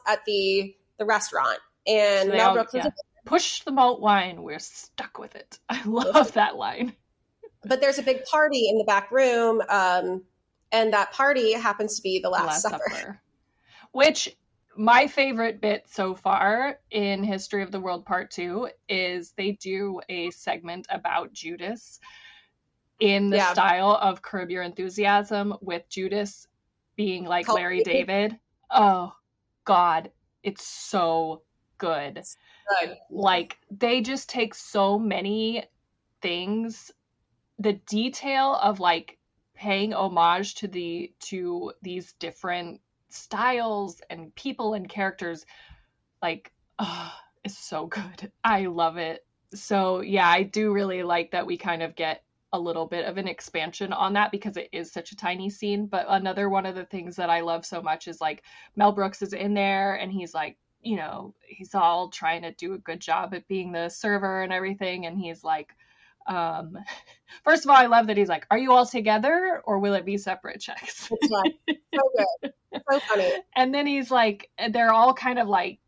At the the restaurant, and They Mel Brooks is yeah. Push the malt wine. We're stuck with it. I love that line. but there's a big party in the back room, um, and that party happens to be the Last, Last Supper. Supper. Which my favorite bit so far in History of the World Part 2 is they do a segment about Judas in the Yeah. style of Curb Your Enthusiasm with Judas being like Larry. David. Oh god, it's so good. Good. Like they just take so many things the detail of like paying homage to the to these different styles and people and characters like oh, it's so good. I love it. So yeah i do really like that we kind of get a little bit of an expansion on that because it is such a tiny scene. But another one of the things that i love so much is like mel brooks is in there and he's like you know he's all trying to do a good job at being the server and everything and he's like um first of all i love that he's like are you all together or will it be separate checks It's like, so good, so funny. and then he's like they're all kind of like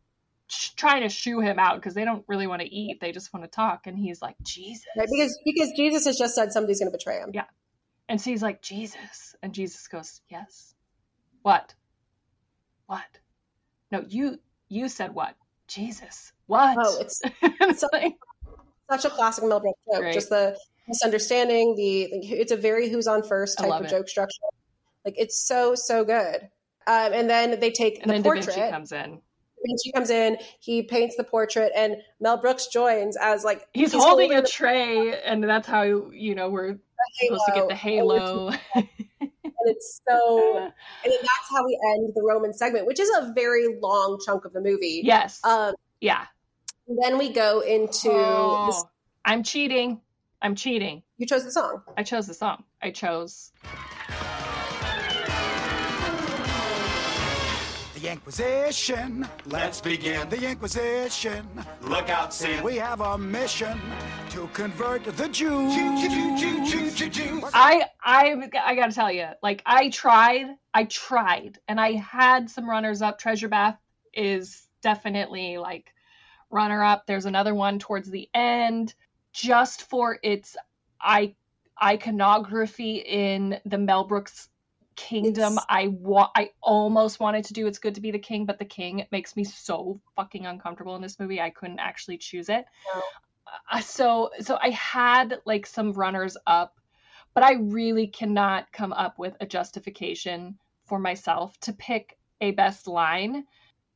trying to shoo him out because they don't really want to eat they just want to talk and he's like jesus Right? Because because Jesus has just said somebody's going to betray him. Yeah. and so he's like jesus and jesus goes yes what what no you you said what jesus what Oh, it's It's like- such a classic Mel Brooks joke. Right. Just the misunderstanding, the like, it's a very who's on first type of it. joke structure. Like it's so so good. Um, and then they take and the portrait. da vinci comes in Vinci comes in, he paints the portrait, and Mel Brooks joins as like he's, holding, a the tray and that's how you know we're supposed to get the halo and it's so, and then that's how we end the Roman segment, which is a very long chunk of the movie. yes Um, yeah then we go into Oh, this, i'm cheating i'm cheating you chose the song. i chose the song i chose The Inquisition. Let's begin. The Inquisition. Look out, Sam. We have a mission to convert the Jews. I I I gotta tell you, like I tried, I tried, and I had some runners up. Treasure Bath is definitely like runner up. There's another one towards the end, just for its I iconography in the Mel Brooks kingdom. It's- I wa- I almost wanted to do It's Good to Be the King, but the King makes me so fucking uncomfortable in this movie. I couldn't actually choose it. Uh, so so I had like some runners up, but I really cannot come up with a justification for myself to pick a best line.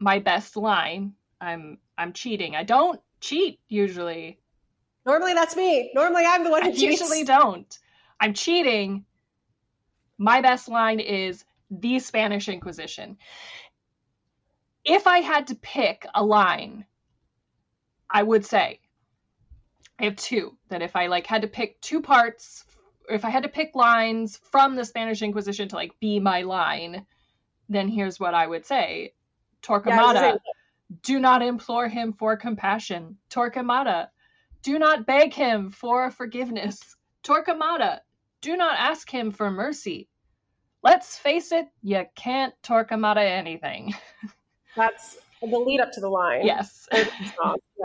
My best line, I'm I'm cheating. I don't cheat usually. Normally that's me. Normally I'm the one I who cheats. usually don't. I'm cheating. My best line is the Spanish Inquisition. if I had to pick a line, I would say I have two that if I like had to pick two parts, if I had to pick lines from the Spanish Inquisition to like be my line, then here's what I would say. Torquemada, do not implore him for compassion. Torquemada, do not beg him for forgiveness. Torquemada, do not ask him for mercy. Let's face it, you can't Torquemada anything. That's the lead up to the line. Yes. Or the song. Yeah.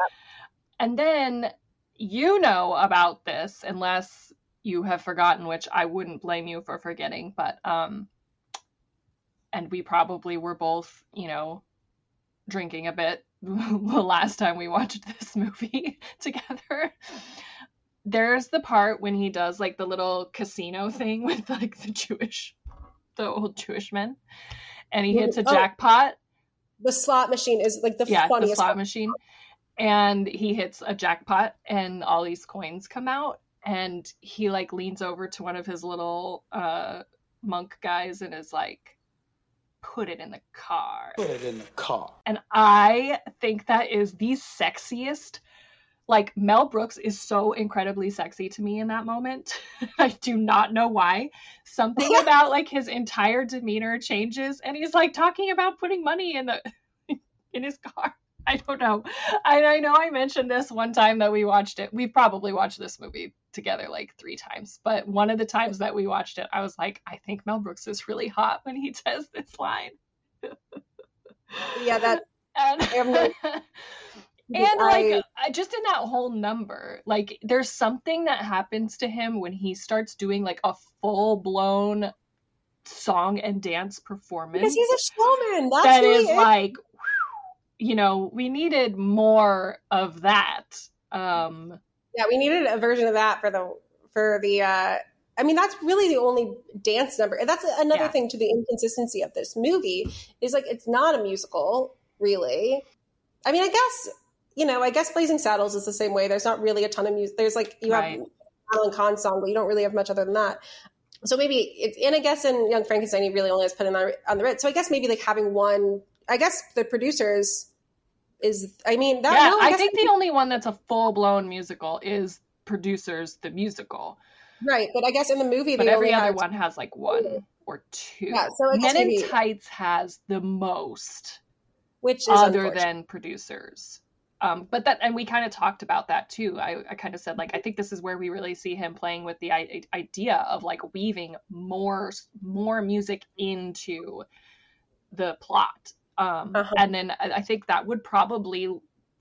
And then you know about this, unless you have forgotten, which I wouldn't blame you for forgetting, but um and we probably were both, you know, drinking a bit the last time we watched this movie together. There's the part when he does like the little casino thing with like the Jewish the old Jewish men and he hits a Oh. jackpot The slot machine is like the yeah, the funniest. slot part. machine. And he hits a jackpot and all these coins come out and he like leans over to one of his little uh monk guys and is like put it in the car. Put it in the car. And I think that is the sexiest like Mel Brooks is so incredibly sexy to me in that moment. I do not know why. Something about like his entire demeanor changes and he's like talking about putting money in the in his car. I don't know. I, I know I mentioned this one time that we watched it. We probably watched this movie together like three times, but one of the times that we watched it, I was like, I think Mel Brooks is really hot when he says this line. Yeah, that And, like- and like I- just in that whole number, like there's something that happens to him when he starts doing like a full blown song and dance performance because he's a showman. That's that is like you know we needed more of that um Yeah, we needed a version of that for the for the. uh I mean, that's really the only dance number. And that's another Yeah. thing to the inconsistency of this movie is like it's not a musical, really. I mean, I guess you know, I guess Blazing Saddles is the same way. There's not really a ton of music. There's like you Right. have Madeline Kahn song, but you don't really have much other than that. So maybe it's and I guess in Young Frankenstein, he really only has put in on, on the Ritz. So I guess maybe like having one. I guess the producers is. I mean, that yeah no, i guess think the only one that's a full blown musical is producers the musical right. But I guess in the movie, but every other one has like one or two Yeah, so I men in maybe- tights has the most which is other than producers. Um, but that, and we kind of talked about that too. I, I kind of said like I think this is where we really see him playing with the I- idea of like weaving more more music into the plot. Um, Uh-huh. And then I think that would probably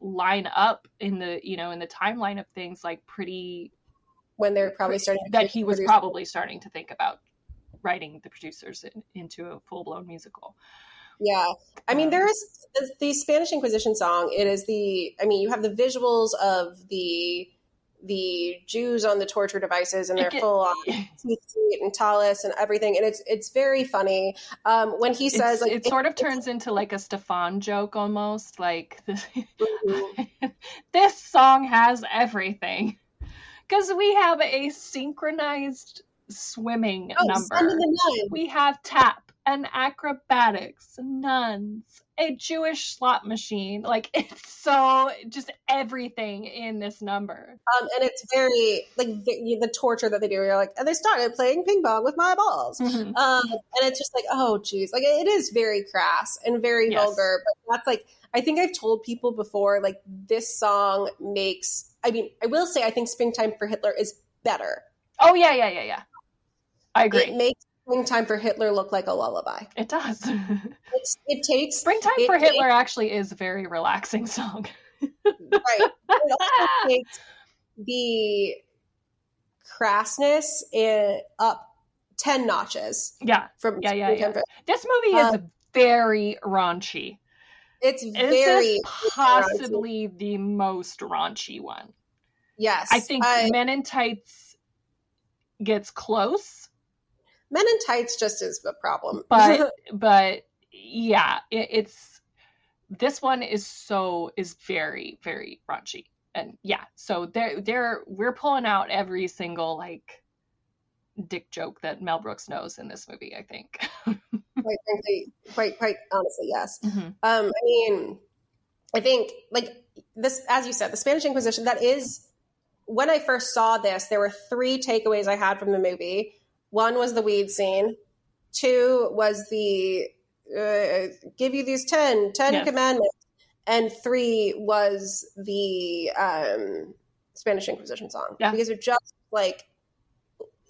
line up in the you know in the timeline of things like pretty when they're probably starting that he was produce- probably starting to think about writing the producers in, into a full blown musical. Yeah, I mean, Um, there is the Spanish Inquisition song. It is the. I mean, you have the visuals of the the Jews on the torture devices, and they're get- full on and talus and everything, and it's it's very funny. Um, when he says like it sort of turns into like a Stefan joke almost. Like this, Mhm. this song has everything because we have a synchronized swimming oh, number. Sun in the Nun. We have tap and acrobatics, nuns, a Jewish slot machine. Like it's so just everything in this number. Um, and it's very like the, the torture that they do. You're like, and they started playing ping pong with my balls. Mhm. Um, and it's just like, oh, geez, like it is very crass and very Yes. vulgar. But that's like, I think I've told people before, like this song makes. I mean, I will say, I think "Springtime for Hitler" is better. Oh yeah, yeah, yeah, yeah. I agree. It makes "Springtime for Hitler" look like a lullaby. It does. It's, it takes Springtime it for takes- Hitler actually is a very relaxing song. right. It also takes the crassness in, up ten notches Yeah, from Yeah, yeah, yeah. for- this movie is Uh, very raunchy. It's very possibly the most raunchy one. yes. I think I- Men in Tights gets close, Men in Tights just is a problem. but but yeah, it, it's this one is so is very very raunchy, and yeah, so there there we're pulling out every single like dick joke that Mel Brooks knows in this movie. I think. quite frankly, quite quite honestly, yes. Mhm. Um, I mean, I think like this, as you said, the Spanish Inquisition. That is when I first saw this. There were three takeaways I had from the movie. One was the weed scene. Two was the uh, give you these 10, 10 Yes. commandments, and three was the um, Spanish Inquisition song. Yeah. because it just like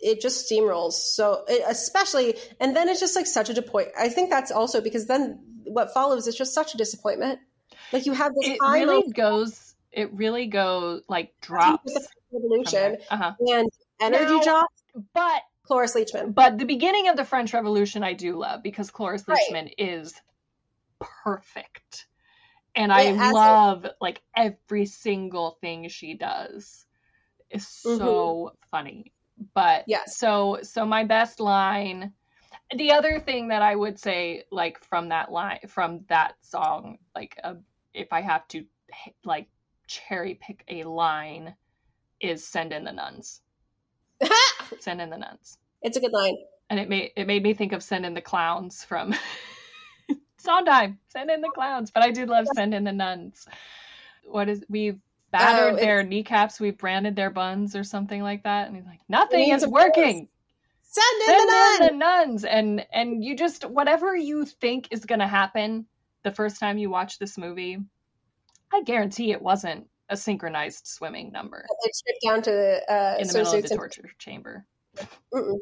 it just steamrolls so it, especially and then it's just like such a disappointment i think that's also because then what follows is just such a disappointment like you have this It high really goes. It really goes like drops. revolution Uh huh. and energy Now- drop But cloris leachman but the beginning of the French Revolution I do love because Cloris Right. Leachman is perfect. And I Yeah, a- love like every single thing she does. Is so funny. But Mm-hmm. So so my best line the other thing that I would say like from that line from that song like uh, if I have to like cherry pick a line is send in the nuns. Send in the nuns. It's a good line. And it made it made me think of send in the clowns from Sondheim. Send in the oh. clowns, but I did love send in the nuns. What is we've battered Oh, their kneecaps, we've branded their buns or something like that, and he's like, nothing is working. send in Send the nun in the nuns, and and you just whatever you think is gonna happen the first time you watch this movie, I guarantee it wasn't a synchronized swimming number stripped down to uh in the middle of the and- torture chamber. Mm-mm.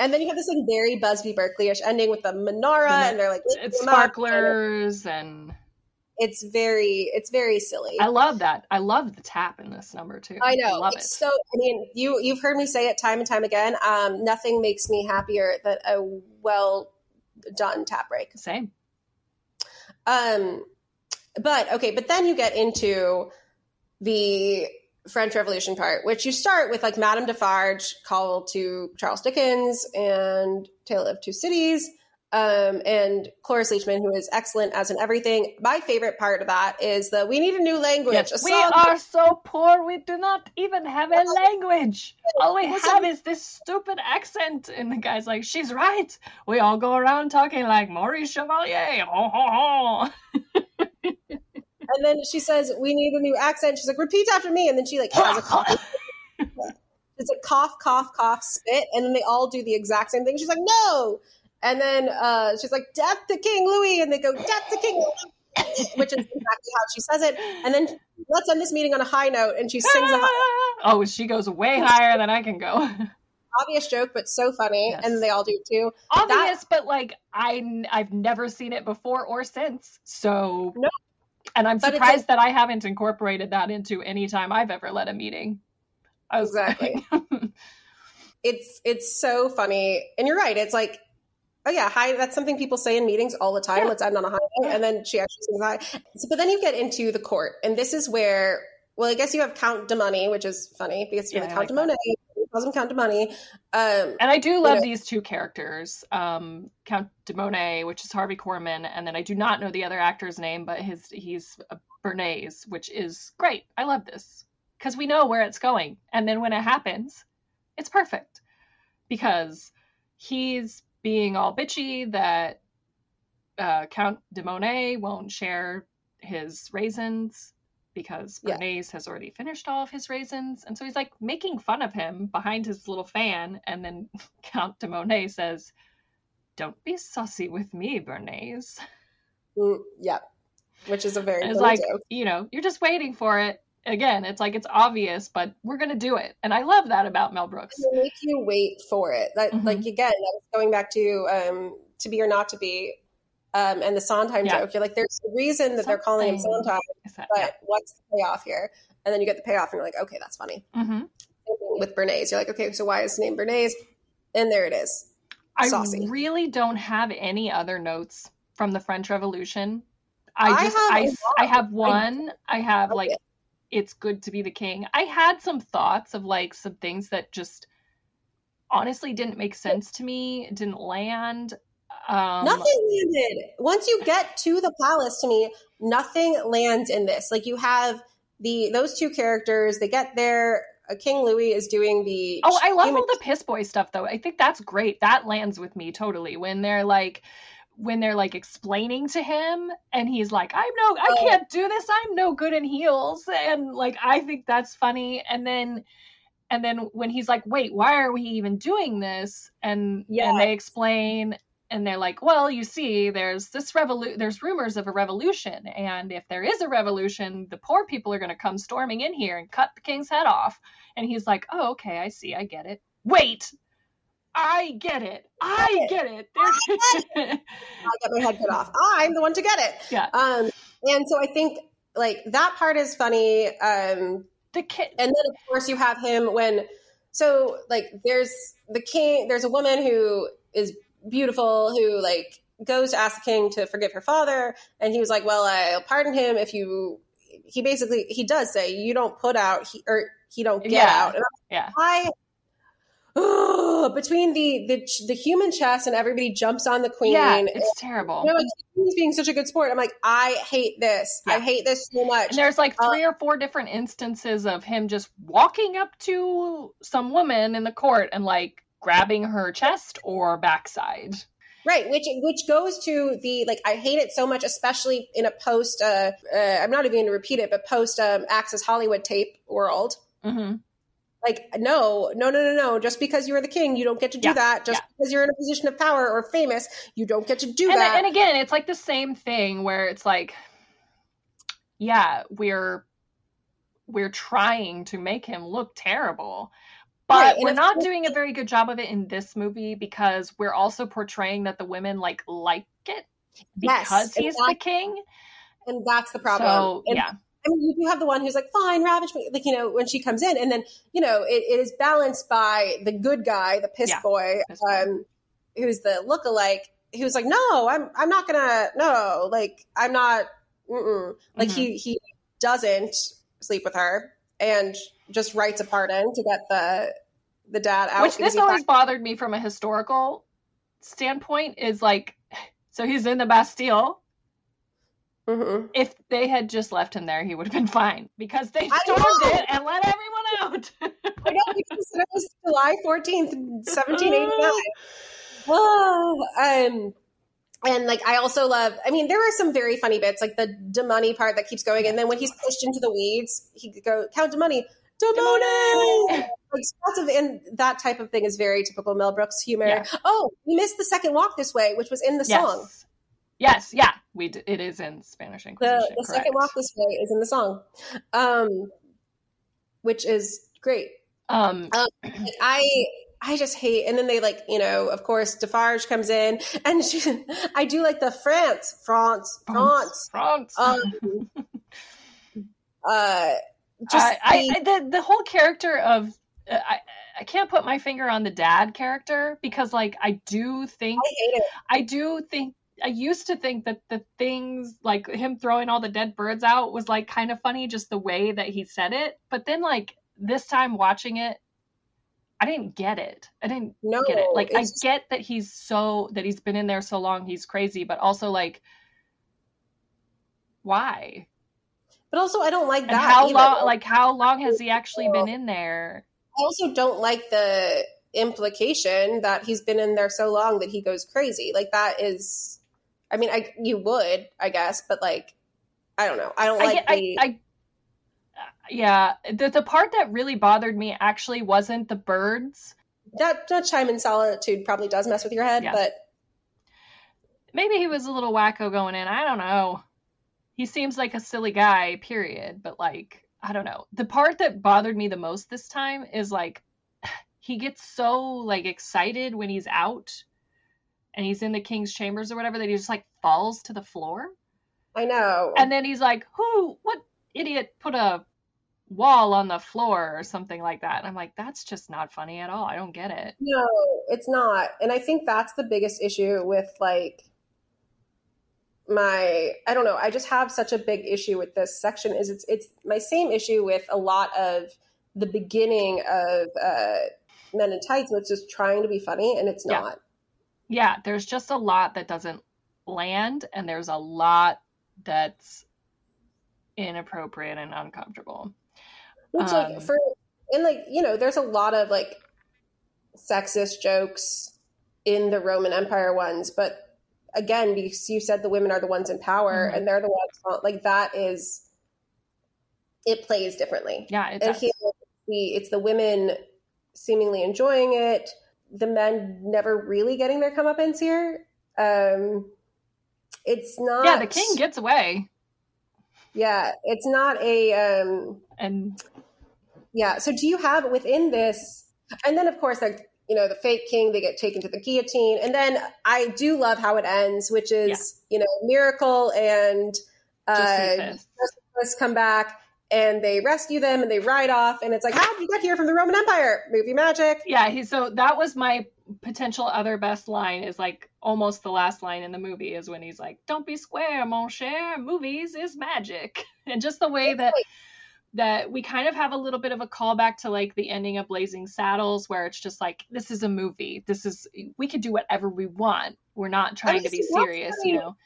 and then you have this like very busby berkeley-ish ending with the menorah The- and they're like It's and sparklers and it's very it's very silly I love that. I love the tap in this number too. I know. love it's it. so I mean, you you've heard me say it time and time again. Um, nothing makes me happier than a well done tap break. Same. Um, but okay, but then you get into the French Revolution part, which you start with like Madame Defarge, call to Charles Dickens, and Tale of Two Cities, um, and Cloris Leachman, who is excellent as in everything. My favorite part of that is the "We need a new language." Yes, a we are so poor. We do not even have a language. All we have is this stupid accent. And the guy's like, "She's right. We all go around talking like Maurice Chevalier." Ho ho ho. And then she says, "We need a new accent." She's like, "Repeat after me." And then she like has a cough. It's a cough, cough, cough, spit, and then they all do the exact same thing. She's like, "No!" And then uh, she's like, "Death to King Louis," and they go, "Death to King," Louis," which is exactly how she says it. And then let's end this meeting on a high note, and she sings a high, oh, she goes way higher than I can go. obvious joke, but so funny, Yes. and they all do too. Obvious, but like I I've never seen it before or since. So No. And I'm But surprised that I haven't incorporated that into any time I've ever led a meeting. I was Exactly. like, It's it's so funny, and you're right. It's like. Oh yeah, hi. That's something people say in meetings all the time. Yeah. Let's end on a high note, and then she actually sings high. So, but then you get into the court, and this is where, well, I guess you have Count de Money, which is funny because you're Yeah, like Count de like Monet, him Count de Money. Um, And I do love know- these two characters, um, Count de Monet, which is Harvey Korman, and then I do not know the other actor's name, but his he's uh, Béarnaise, which is great. I love this because we know where it's going, and then when it happens, it's perfect because he's being all bitchy that uh, Count de Monet won't share his raisins because Yeah. Béarnaise has already finished all of his raisins. And so he's like making fun of him behind his little fan. And then Count de Monet says, Don't be saucy with me, Béarnaise. mm, yeah, which is a very it's like, joke. you know, you're just waiting for it. Again, it's like it's obvious, but we're going to do it. And I love that about Mel Brooks. They make you wait for it. That, Mhm. Like again, that going back to um, to be or not to be, um, and the Sondheim Yeah. joke. You're like, there's a reason that they're calling him. Sondheim, but yeah. what's the payoff here? And then you get the payoff, and you're like, okay, that's funny. Mhm. With Béarnaise. You're like, okay, so why is his name Béarnaise? And there it is. I Saucy. really don't have any other notes from the French Revolution. I I just have I a I, lot. have one. I have like Okay. it's good to be the king. I had some thoughts of like some things that just honestly didn't make sense to me, didn't land. Um nothing landed. Once you get to the palace, to me, nothing lands in this. Like you have the those two characters. They get there. uh, King Louis is doing the. Oh, I love human- all the piss boy stuff though. I think that's great. That lands with me totally when they're like when they're like explaining to him and he's like I'm no I Oh. can't do this. I'm no good in heels and like I think that's funny and then and then when he's like wait, why are we even doing this? And yeah and they explain and they're like, "Well, you see, there's this revolu- there's rumors of a revolution, and if there is a revolution, the poor people are going to come storming in here and cut the king's head off." And he's like, "Oh, okay, I see, I get it. Wait, I get it. I get it. I get my head cut off. I'm the one to get it. yeah, Um, and so I think like that part is funny. Um, the kid. and then of course you have him when so like there's the king there's a woman who is beautiful who like goes to ask the king to forgive her father and he was like well i'll pardon him if you he basically he does say you don't put out he, or he don't get Yeah. out. Yeah, i between the, the the human chess and everybody jumps on the queen. Yeah, and, it's terrible. you know, like, being such a good sport. I'm like i hate this. I hate this so much. And there's like Uh, three or four different instances of him just walking up to some woman in the court and like grabbing her chest or backside. Right, which which goes to the like I hate it so much, especially in a post. Uh, uh, I'm not even going to repeat it, but post um, Access Hollywood tape world. hmm Like, no, no, no, no, no. Just because you are the king, you don't get to do Yeah, that. Just yeah. because you're in a position of power or famous, you don't get to do and, that. and again it's like the same thing where it's like yeah we're we're trying to make him look terrible but Right, we're not doing a very good job of it in this movie because we're also portraying that the women like like it Yes, because he's the king and that's the problem. so And, yeah I mean, you do have the one who's like, fine, ravage me, like, you know, when she comes in. And then, you know, it, it is balanced by the good guy, the piss Yeah, boy, piss boy. um, who's the lookalike, who's like, no, I'm, I'm not gonna, no, like, I'm not, mm-mm. like, Mhm. he, he doesn't sleep with her and just writes a pardon to get the, the dad out. which this always thought- bothered me from a historical standpoint is like so he's in the bastille Mhm. if they had just left him there he would have been fine because they stormed it and let everyone out I know because it was July 14th, 1789. Oh, um, and like I also love. I mean, there are some very funny bits, like the de money part that keeps going, and then when he's pushed into the weeds, he go count de money, de money. Like lots of, and that type of thing is very typical Mel Brooks humor. Yeah. Oh, we missed the second walk this way, which was in the yes. song. Yes, yeah, we d- it is in Spanish Inquisition. The, the second walk this way is in the song, um, which is great. Um, Like, I I just hate and then they like, you know, of course Defarge comes in and she, I do like the France, France, France. France. Um uh just I, I, the- I, the the whole character of uh, I I can't put my finger on the dad character because like I do think I hate it. I do think I used to think that the things like him throwing all the dead birds out was like kind of funny just the way that he said it but then like this time watching it I didn't get it. I didn't No, get it. Like I get that he's so that he's been in there so long he's crazy but also like why? But also I don't like And that. how either. long like how long has he actually been in there? I also don't like the implication that he's been in there so long that he goes crazy. Like that is I mean, I you would, I guess, but like I don't know. I don't I like get, the I, I, yeah, the the part that really bothered me actually wasn't the birds. that that chime in solitude probably does mess with your head, Yeah. but Maybe he was a little wacko going in. I don't know. He seems like a silly guy, period. But like, I don't know. The part that bothered me the most this time is like he gets so like excited when he's out and he's in the king's chambers or whatever that he just like falls to the floor. I know. And then he's like, "Who? What idiot put a wall on the floor or something like that?" And I'm like, "That's just not funny at all. I don't get it." No, it's not. And I think that's the biggest issue with like my I don't know, I just have such a big issue with this section is it's it's my same issue with a lot of the beginning of uh Men in Tights, which is trying to be funny and it's Yeah. not. Yeah, there's just a lot that doesn't land, and there's a lot that's inappropriate and uncomfortable. Which Um, like for and like you know, there's a lot of like sexist jokes in the Roman Empire ones, but again, because you said the women are the ones in power Mhm. and they're the ones like that is it plays differently. Yeah, it and here it's the women seemingly enjoying it, the men never really getting their comeuppance here. Um, it's not. yeah, the king gets away, Yeah, it's not a. Um, and yeah. So do you have within this, and then of course, like you know, the fake king, they get taken to the guillotine, and then I do love how it ends, which is you know, Miriam and uh. Josephus come back. And they rescue them and they ride off. And it's like, how did you get here from the Roman Empire? Movie magic. yeah, he so that was my potential other best line is like almost the last line in the movie is when he's like, "Don't be square, mon cher. Movies is magic," and just the way that that we kind of have a little bit of a callback to like the ending of Blazing Saddles, where it's just like, "This is a movie. This is we could do whatever we want. We're not trying to be serious, pretty- you know."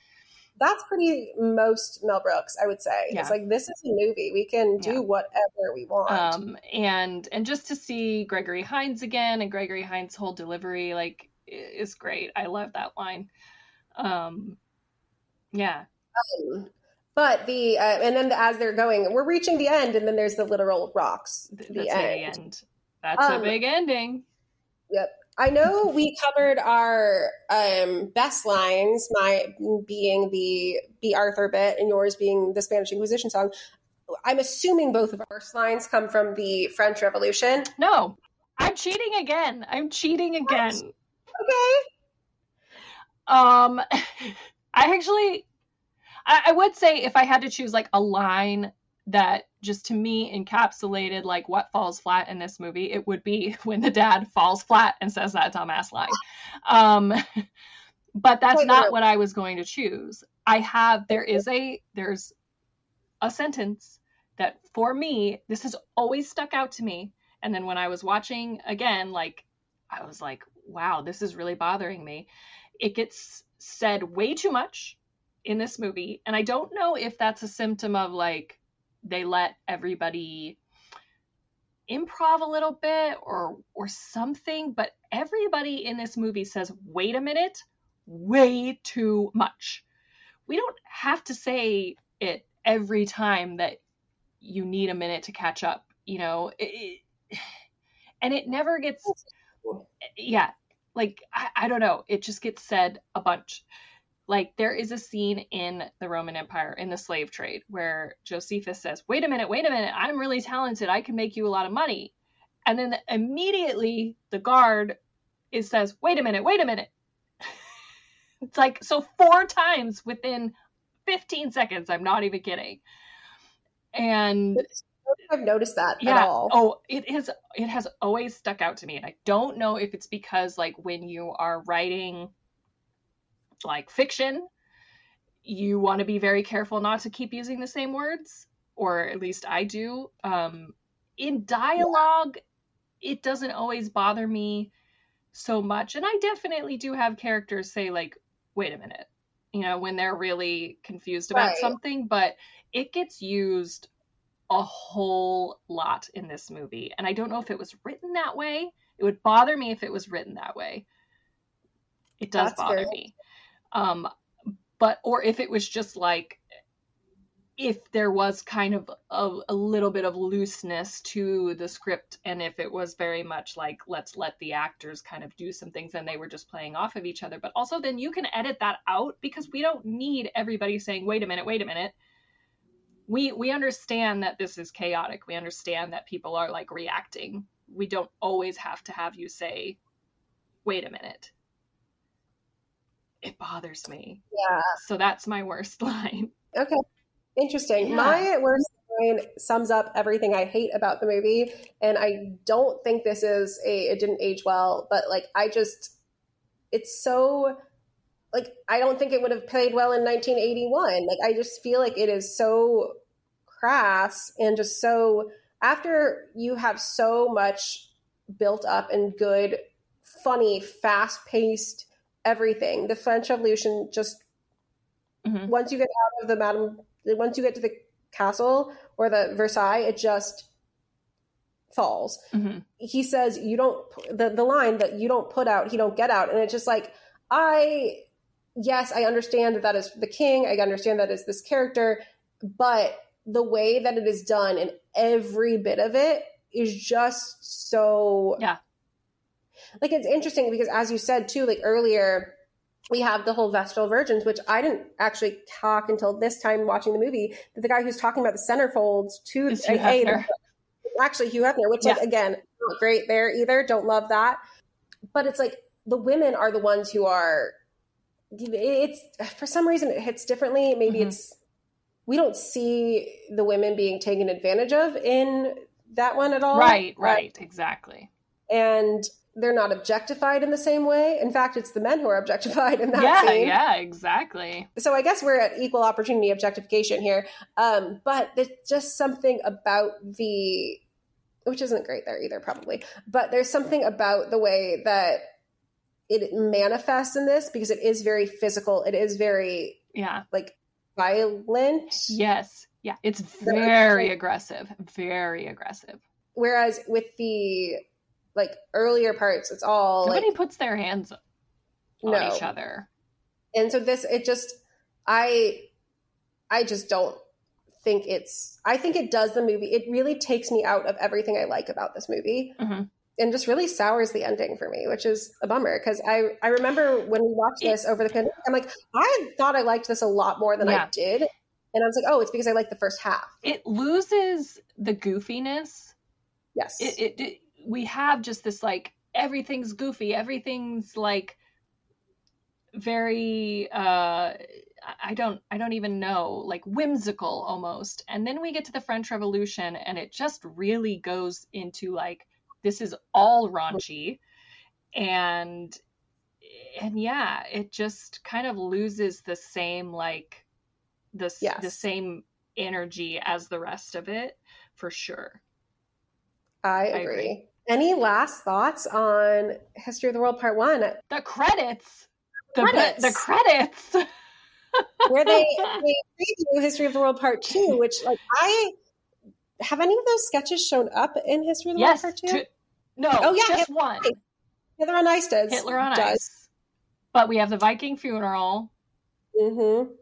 That's pretty most Mel Brooks, I would say. Yeah. It's like this is a movie. We can do Yeah. whatever we want. um and and just to see gregory hines again and gregory hines whole delivery like is great i love that line um yeah but the uh, and then as they're going, we're reaching the end, and then there's the literal rocks. The that's end. end that's a Um, big ending Yep. I know we covered our um, best lines, my being the the Arthur bit and yours being the Spanish Inquisition song. I'm assuming both of our lines come from the French Revolution. no i'm cheating again i'm cheating again Okay. um i actually I, I would say if i had to choose like a line that just to me encapsulated like what falls flat in this movie. It would be when the dad falls flat and says that dumbass line um but that's not what i was going to choose. I have there is a there's a sentence that for me this has always stuck out to me. And then when i was watching again like i was like wow this is really bothering me. It gets said way too much in this movie. And i don't know if that's a symptom of like they let everybody improv a little bit or or something but everybody in this movie says wait a minute way too much. We don't have to say it every time that you need a minute to catch up you know? It, it- and it never gets yeah like I, I don't know. It just gets said a bunch like there is a scene in the roman empire in the slave trade where josephus says wait a minute wait a minute i'm really talented i can make you a lot of money. And then immediately the guard is says wait a minute wait a minute. It's like so four times within 15 seconds i'm not even kidding. And I've noticed that yeah. at all. oh it is it has always stuck out to me and i don't know if it's because like when you are writing like fiction you want to be very careful not to keep using the same words or at least i do. Um in dialogue it doesn't always bother me so much and i definitely do have characters say like wait a minute you know when they're really confused about Right. something but it gets used a whole lot in this movie and i don't know if it was written that way. It would bother me if it was written that way. It does That's bother very- me um but or if it was just like if there was kind of a, a little bit of looseness to the script and if it was very much like let's let the actors kind of do some things and they were just playing off of each other. But also then you can edit that out because we don't need everybody saying wait a minute wait a minute. We we understand that this is chaotic. We understand that people are like reacting. We don't always have to have you say wait a minute it bothers me Yeah. so that's my worst line Okay. Interesting. Yeah. My worst line sums up everything I hate about the movie, and I don't think this is a. It didn't age well, but like I just, it's so. Like I don't think it would have played well in 1981. Like I just feel like it is so crass and just so after you have so much built up and good, funny, fast paced everything. The French Revolution just Mhm. once you get out of the Madame, once you get to the castle or the Versailles, it just falls. hmm He says, "You don't." The the line that you don't put out, he don't get out, and it's just like I. Yes, I understand that that is the king. I understand that is this character, but the way that it is done and every bit of it is just so Yeah. Like it's interesting because as you said too like earlier we have the whole vestal virgins which i didn't actually talk until this time watching the movie that the guy who's talking about the centerfolds to Hugh a- a- actually hugh hefner which like again not great there either. Don't love that. But it's like the women are the ones who are it's for some reason it hits differently. Maybe Mhm. it's we don't see the women being taken advantage of in that one at all. Right, right, exactly. and they're not objectified in the same way. In fact, it's the men who are objectified in that way. yeah, scene. yeah, exactly. So I guess we're at equal opportunity objectification here. Um, but there's just something about the, which isn't great there either, probably. But there's something about the way that it manifests in this because it is very physical. It is very Yeah. like violent. Yes. Yeah. It's very aggressive. Very aggressive. Whereas with the like earlier parts, it's all Nobody like puts their hands on no. each other. and so this it just i i just don't think it's i think it does the movie it really takes me out of everything i like about this movie Mhm. and just really sours the ending for me which is a bummer because i i remember when we watched It- this over the pandemic i'm like i thought i liked this a lot more than i did and i was like oh it's because i liked the first half It loses the goofiness. yes It, it, it we have just this like everything's goofy, everything's like very uh I- don't I don't even know, like whimsical almost. And then we get to the French Revolution and it just really goes into like this is all raunchy and and yeah, it just kind of loses the same like the s- the same energy as the rest of it for sure. i I agree. Any last thoughts on history of the world part one The credits. The Credits. the credits. where they, they preview History of the World Part Two, which like I have any of those sketches shown up in History of the yes. World Part Two? no, Oh, yeah, just Hitler one. Hitler on Ice does. Hitler on does. Ice. But we have the Viking funeral. Mm-hmm.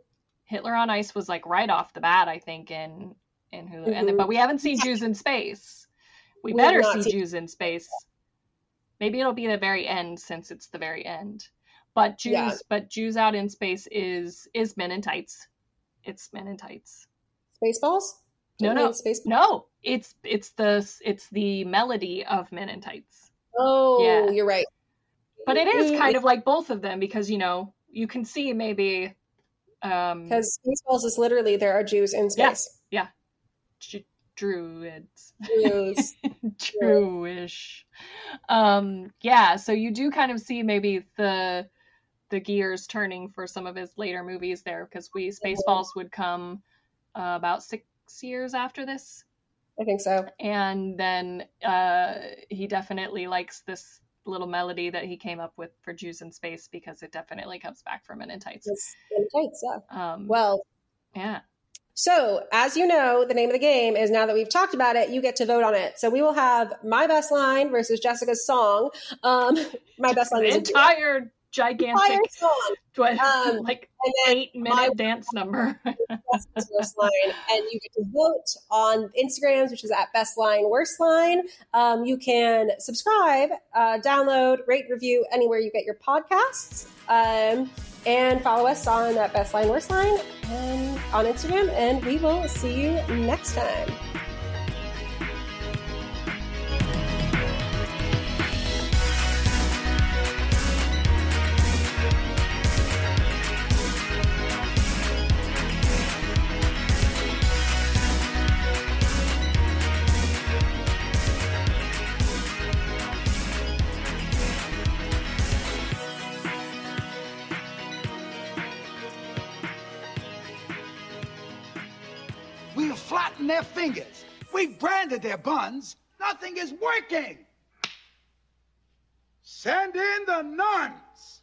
Hitler on Ice was like right off the bat, I think, in in Hulu. And then, Mhm. but we haven't seen Jews in Space. We, We better see Jews in Space. Maybe it'll be the very end since it's the very end. But Jews, Yeah. but Jews out in space is is Men in Tights. It's Men in Tights. Spaceballs? No, no, Spaceballs? no. It's it's the it's the melody of Men in Tights. Oh, Yeah. you're right. But it is Mm, kind of like both of them because you know you can see maybe um because Spaceballs is literally there are Jews in space. Yeah. space. Druids. Jews. Jewish. Um, yeah, so you do kind of see maybe the the gears turning for some of his later movies there because we Spaceballs would come uh, about six years after this, I think so. and then uh, he definitely likes this little melody that he came up with for Jews in Space because it definitely comes back from Men in Tights. It's in tights, yeah. Um, Well, yeah, So, as you know, the name of the game is now that we've talked about it, you get to vote on it. So, we will have my best line versus Jessica's song. Um, my best line is entire entire gigantic, song. what, Um, like eight minute dance number. Worst line, and you get to vote on Instagrams, which is at best line worst line. Um, you can subscribe, uh, download, rate, review anywhere you get your podcasts, um, and follow us on that best line worst line and on Instagram. And we will see you next time. Fingers. We've branded their buns. Nothing is working. Send in the nuns.